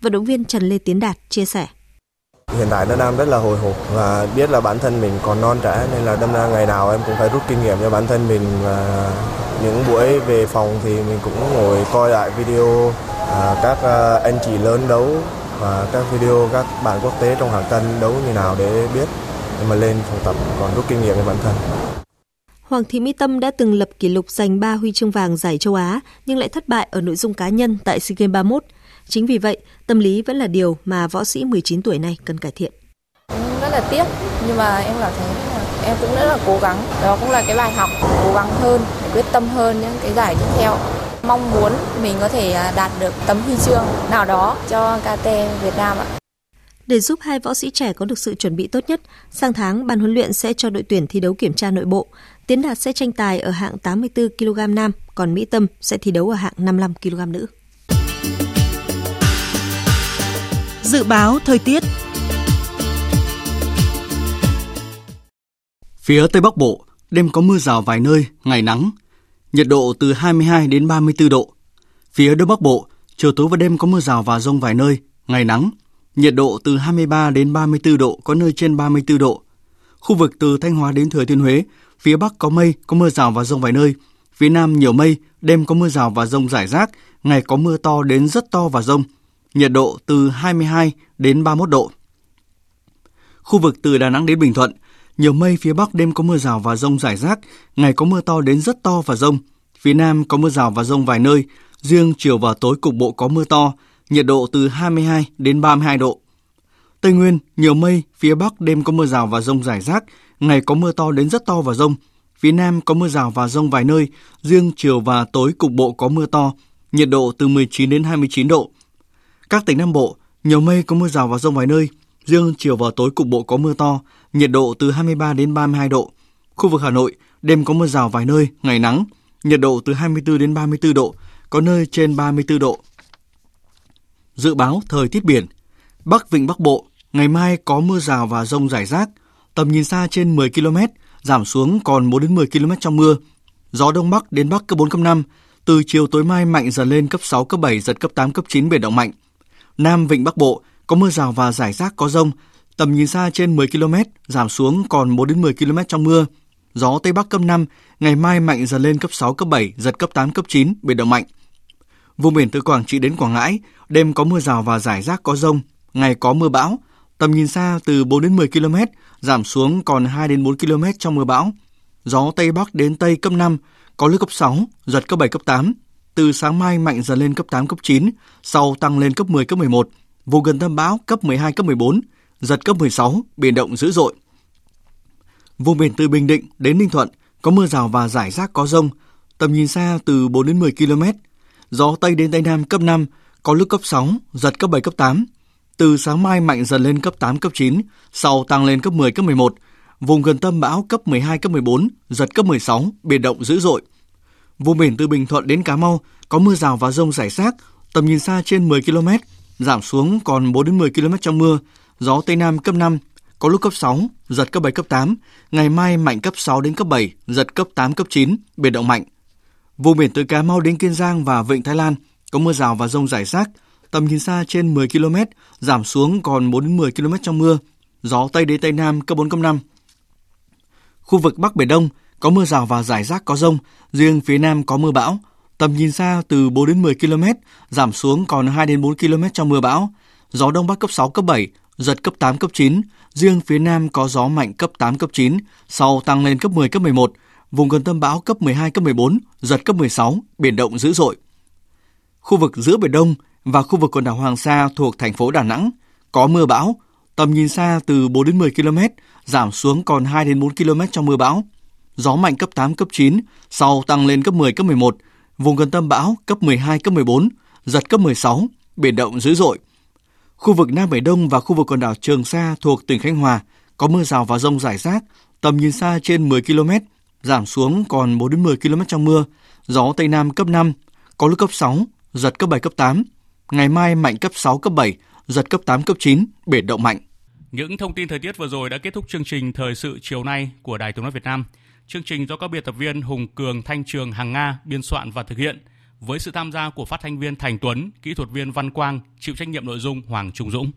Vận động viên Trần Lê Tiến Đạt chia sẻ. Hiện tại nó đang rất là hồi hộp và biết là bản thân mình còn non trẻ nên là đâm ra ngày nào em cũng phải rút kinh nghiệm cho bản thân mình và những buổi về phòng thì mình cũng ngồi coi lại video à, các à, anh chị lớn đấu và các video các bạn quốc tế trong hạng cân đấu như nào để biết để mà lên phòng tập còn rút kinh nghiệm cho bản thân. Hoàng Thị Mỹ Tâm đã từng lập kỷ lục giành 3 huy chương vàng giải châu Á nhưng lại thất bại ở nội dung cá nhân tại SEA Games 31 Chính vì vậy, tâm lý vẫn là điều mà võ sĩ 19 tuổi này cần cải thiện. Rất là tiếc, nhưng mà em cảm thấy em cũng rất là cố gắng. Đó cũng là cái bài học cố gắng hơn, quyết tâm hơn những cái giải tiếp theo. Mong muốn mình có thể à, đạt được tấm huy chương nào đó cho KT Việt Nam ạ. Để giúp hai võ sĩ trẻ có được sự chuẩn bị tốt nhất, sang tháng ban huấn luyện sẽ cho đội tuyển thi đấu kiểm tra nội bộ. Tiến Đạt sẽ tranh tài ở hạng 84 kg nam, còn Mỹ Tâm sẽ thi đấu ở hạng 55 kg nữ. Dự báo thời tiết Phía Tây Bắc Bộ, đêm có mưa rào vài nơi, ngày nắng, nhiệt độ từ 22 đến 34 độ. Phía Đông Bắc Bộ, chiều tối và đêm có mưa rào và rông vài nơi, ngày nắng, nhiệt độ từ 23 đến 34 độ, có nơi trên 34 độ. Khu vực từ Thanh Hóa đến Thừa Thiên Huế, phía Bắc có mây, có mưa rào và rông vài nơi, phía Nam nhiều mây, đêm có mưa rào và rông rải rác, ngày có mưa to đến rất to và rông, nhiệt độ từ 22 đến 31 độ. Khu vực từ Đà Nẵng đến Bình Thuận, nhiều mây phía Bắc đêm có mưa rào và rông rải rác, ngày có mưa to đến rất to và rông. Phía Nam có mưa rào và rông vài nơi, riêng chiều và tối cục bộ có mưa to, nhiệt độ từ 22 đến 32 độ. Tây Nguyên, nhiều mây, phía Bắc đêm có mưa rào và rông rải rác, ngày có mưa to đến rất to và rông. Phía Nam có mưa rào và rông vài nơi, riêng chiều và tối cục bộ có mưa to, nhiệt độ từ 19 đến 29 độ. Các tỉnh Nam Bộ, nhiều mây có mưa rào và rông vài nơi, riêng chiều và tối cục bộ có mưa to, nhiệt độ từ 23 đến 32 độ. Khu vực Hà Nội, đêm có mưa rào vài nơi, ngày nắng, nhiệt độ từ 24 đến 34 độ, có nơi trên 34 độ. Dự báo thời tiết biển, Bắc Vịnh Bắc Bộ, ngày mai có mưa rào và rông rải rác, tầm nhìn xa trên 10 km, giảm xuống còn 4 đến 10 km trong mưa. Gió đông bắc đến bắc cấp 4 cấp 5, từ chiều tối mai mạnh dần lên cấp 6 cấp 7 giật cấp 8 cấp 9 biển động mạnh. Nam Vịnh Bắc Bộ có mưa rào và rải rác có rông, tầm nhìn xa trên 10 km, giảm xuống còn 4 đến 10 km trong mưa. Gió Tây Bắc cấp 5, ngày mai mạnh dần lên cấp 6, cấp 7, giật cấp 8, cấp 9, biển động mạnh. Vùng biển từ Quảng Trị đến Quảng Ngãi, đêm có mưa rào và rải rác có rông, ngày có mưa bão, tầm nhìn xa từ 4 đến 10 km, giảm xuống còn 2 đến 4 km trong mưa bão. Gió Tây Bắc đến Tây cấp 5, có lúc cấp 6, giật cấp 7, cấp 8. Từ sáng mai mạnh dần lên cấp 8, cấp 9, sau tăng lên cấp 10, cấp 11. Vùng gần tâm bão cấp 12, cấp 14, giật cấp 16, biển động dữ dội. Vùng biển từ Bình Định đến Ninh Thuận có mưa rào và rải rác có rông, tầm nhìn xa từ 4 đến 10 km. Gió Tây đến Tây Nam cấp 5, có lúc cấp 6, giật cấp 7, cấp 8. Từ sáng mai mạnh dần lên cấp 8, cấp 9, sau tăng lên cấp 10, cấp 11. Vùng gần tâm bão cấp 12, cấp 14, giật cấp 16, biển động dữ dội. Vùng biển từ Bình Thuận đến Cà Mau có mưa rào và rông rải rác, tầm nhìn xa trên 10 km, giảm xuống còn 4 đến 10 km trong mưa, gió Tây Nam cấp 5, có lúc cấp 6, giật cấp 7, cấp 8. Ngày mai mạnh cấp 6 đến cấp 7, giật cấp 8, cấp 9, biển động mạnh. Vùng biển từ Cà Mau đến Kiên Giang và Vịnh Thái Lan có mưa rào và rông rải rác, tầm nhìn xa trên 10 km, giảm xuống còn 4 đến 10 km trong mưa, gió Tây đến Tây Nam cấp 4, cấp 5. Khu vực Bắc Biển Đông có mưa rào và rải rác có rông, riêng phía Nam có mưa bão, tầm nhìn xa từ 4 đến 10 km, giảm xuống còn 2 đến 4 km trong mưa bão, gió Đông Bắc cấp 6, cấp 7, giật cấp 8, cấp 9, riêng phía Nam có gió mạnh cấp 8, cấp 9, sau tăng lên cấp 10, cấp 11, vùng gần tâm bão cấp 12, cấp 14, giật cấp 16, biển động dữ dội. Khu vực giữa Biển Đông và khu vực quần đảo Hoàng Sa thuộc thành phố Đà Nẵng có mưa bão, tầm nhìn xa từ 4 đến 10 km, giảm xuống còn 2 đến 4 km trong mưa bão. Gió mạnh cấp 8, cấp 9, sau tăng lên cấp 10, cấp 11, vùng gần tâm bão cấp 12, cấp 14, giật cấp 16, biển động dữ dội. Khu vực Nam Biển Đông và khu vực quần đảo Trường Sa thuộc tỉnh Khánh Hòa có mưa rào và rông rải rác, tầm nhìn xa trên 10 km, giảm xuống còn 4 đến 10 km trong mưa, gió Tây Nam cấp 5, có lúc cấp 6, giật cấp 7, cấp 8. Ngày mai mạnh cấp 6, cấp 7, giật cấp 8, cấp 9, biển động mạnh. Những thông tin thời tiết vừa rồi đã kết thúc chương trình Thời sự chiều nay của Đài Tiếng Nói Việt Nam. Chương trình do các biên tập viên Hùng Cường, Thanh Trường, Hằng Nga biên soạn và thực hiện với sự tham gia của phát thanh viên Thành Tuấn, kỹ thuật viên Văn Quang, chịu trách nhiệm nội dung Hoàng Trung Dũng.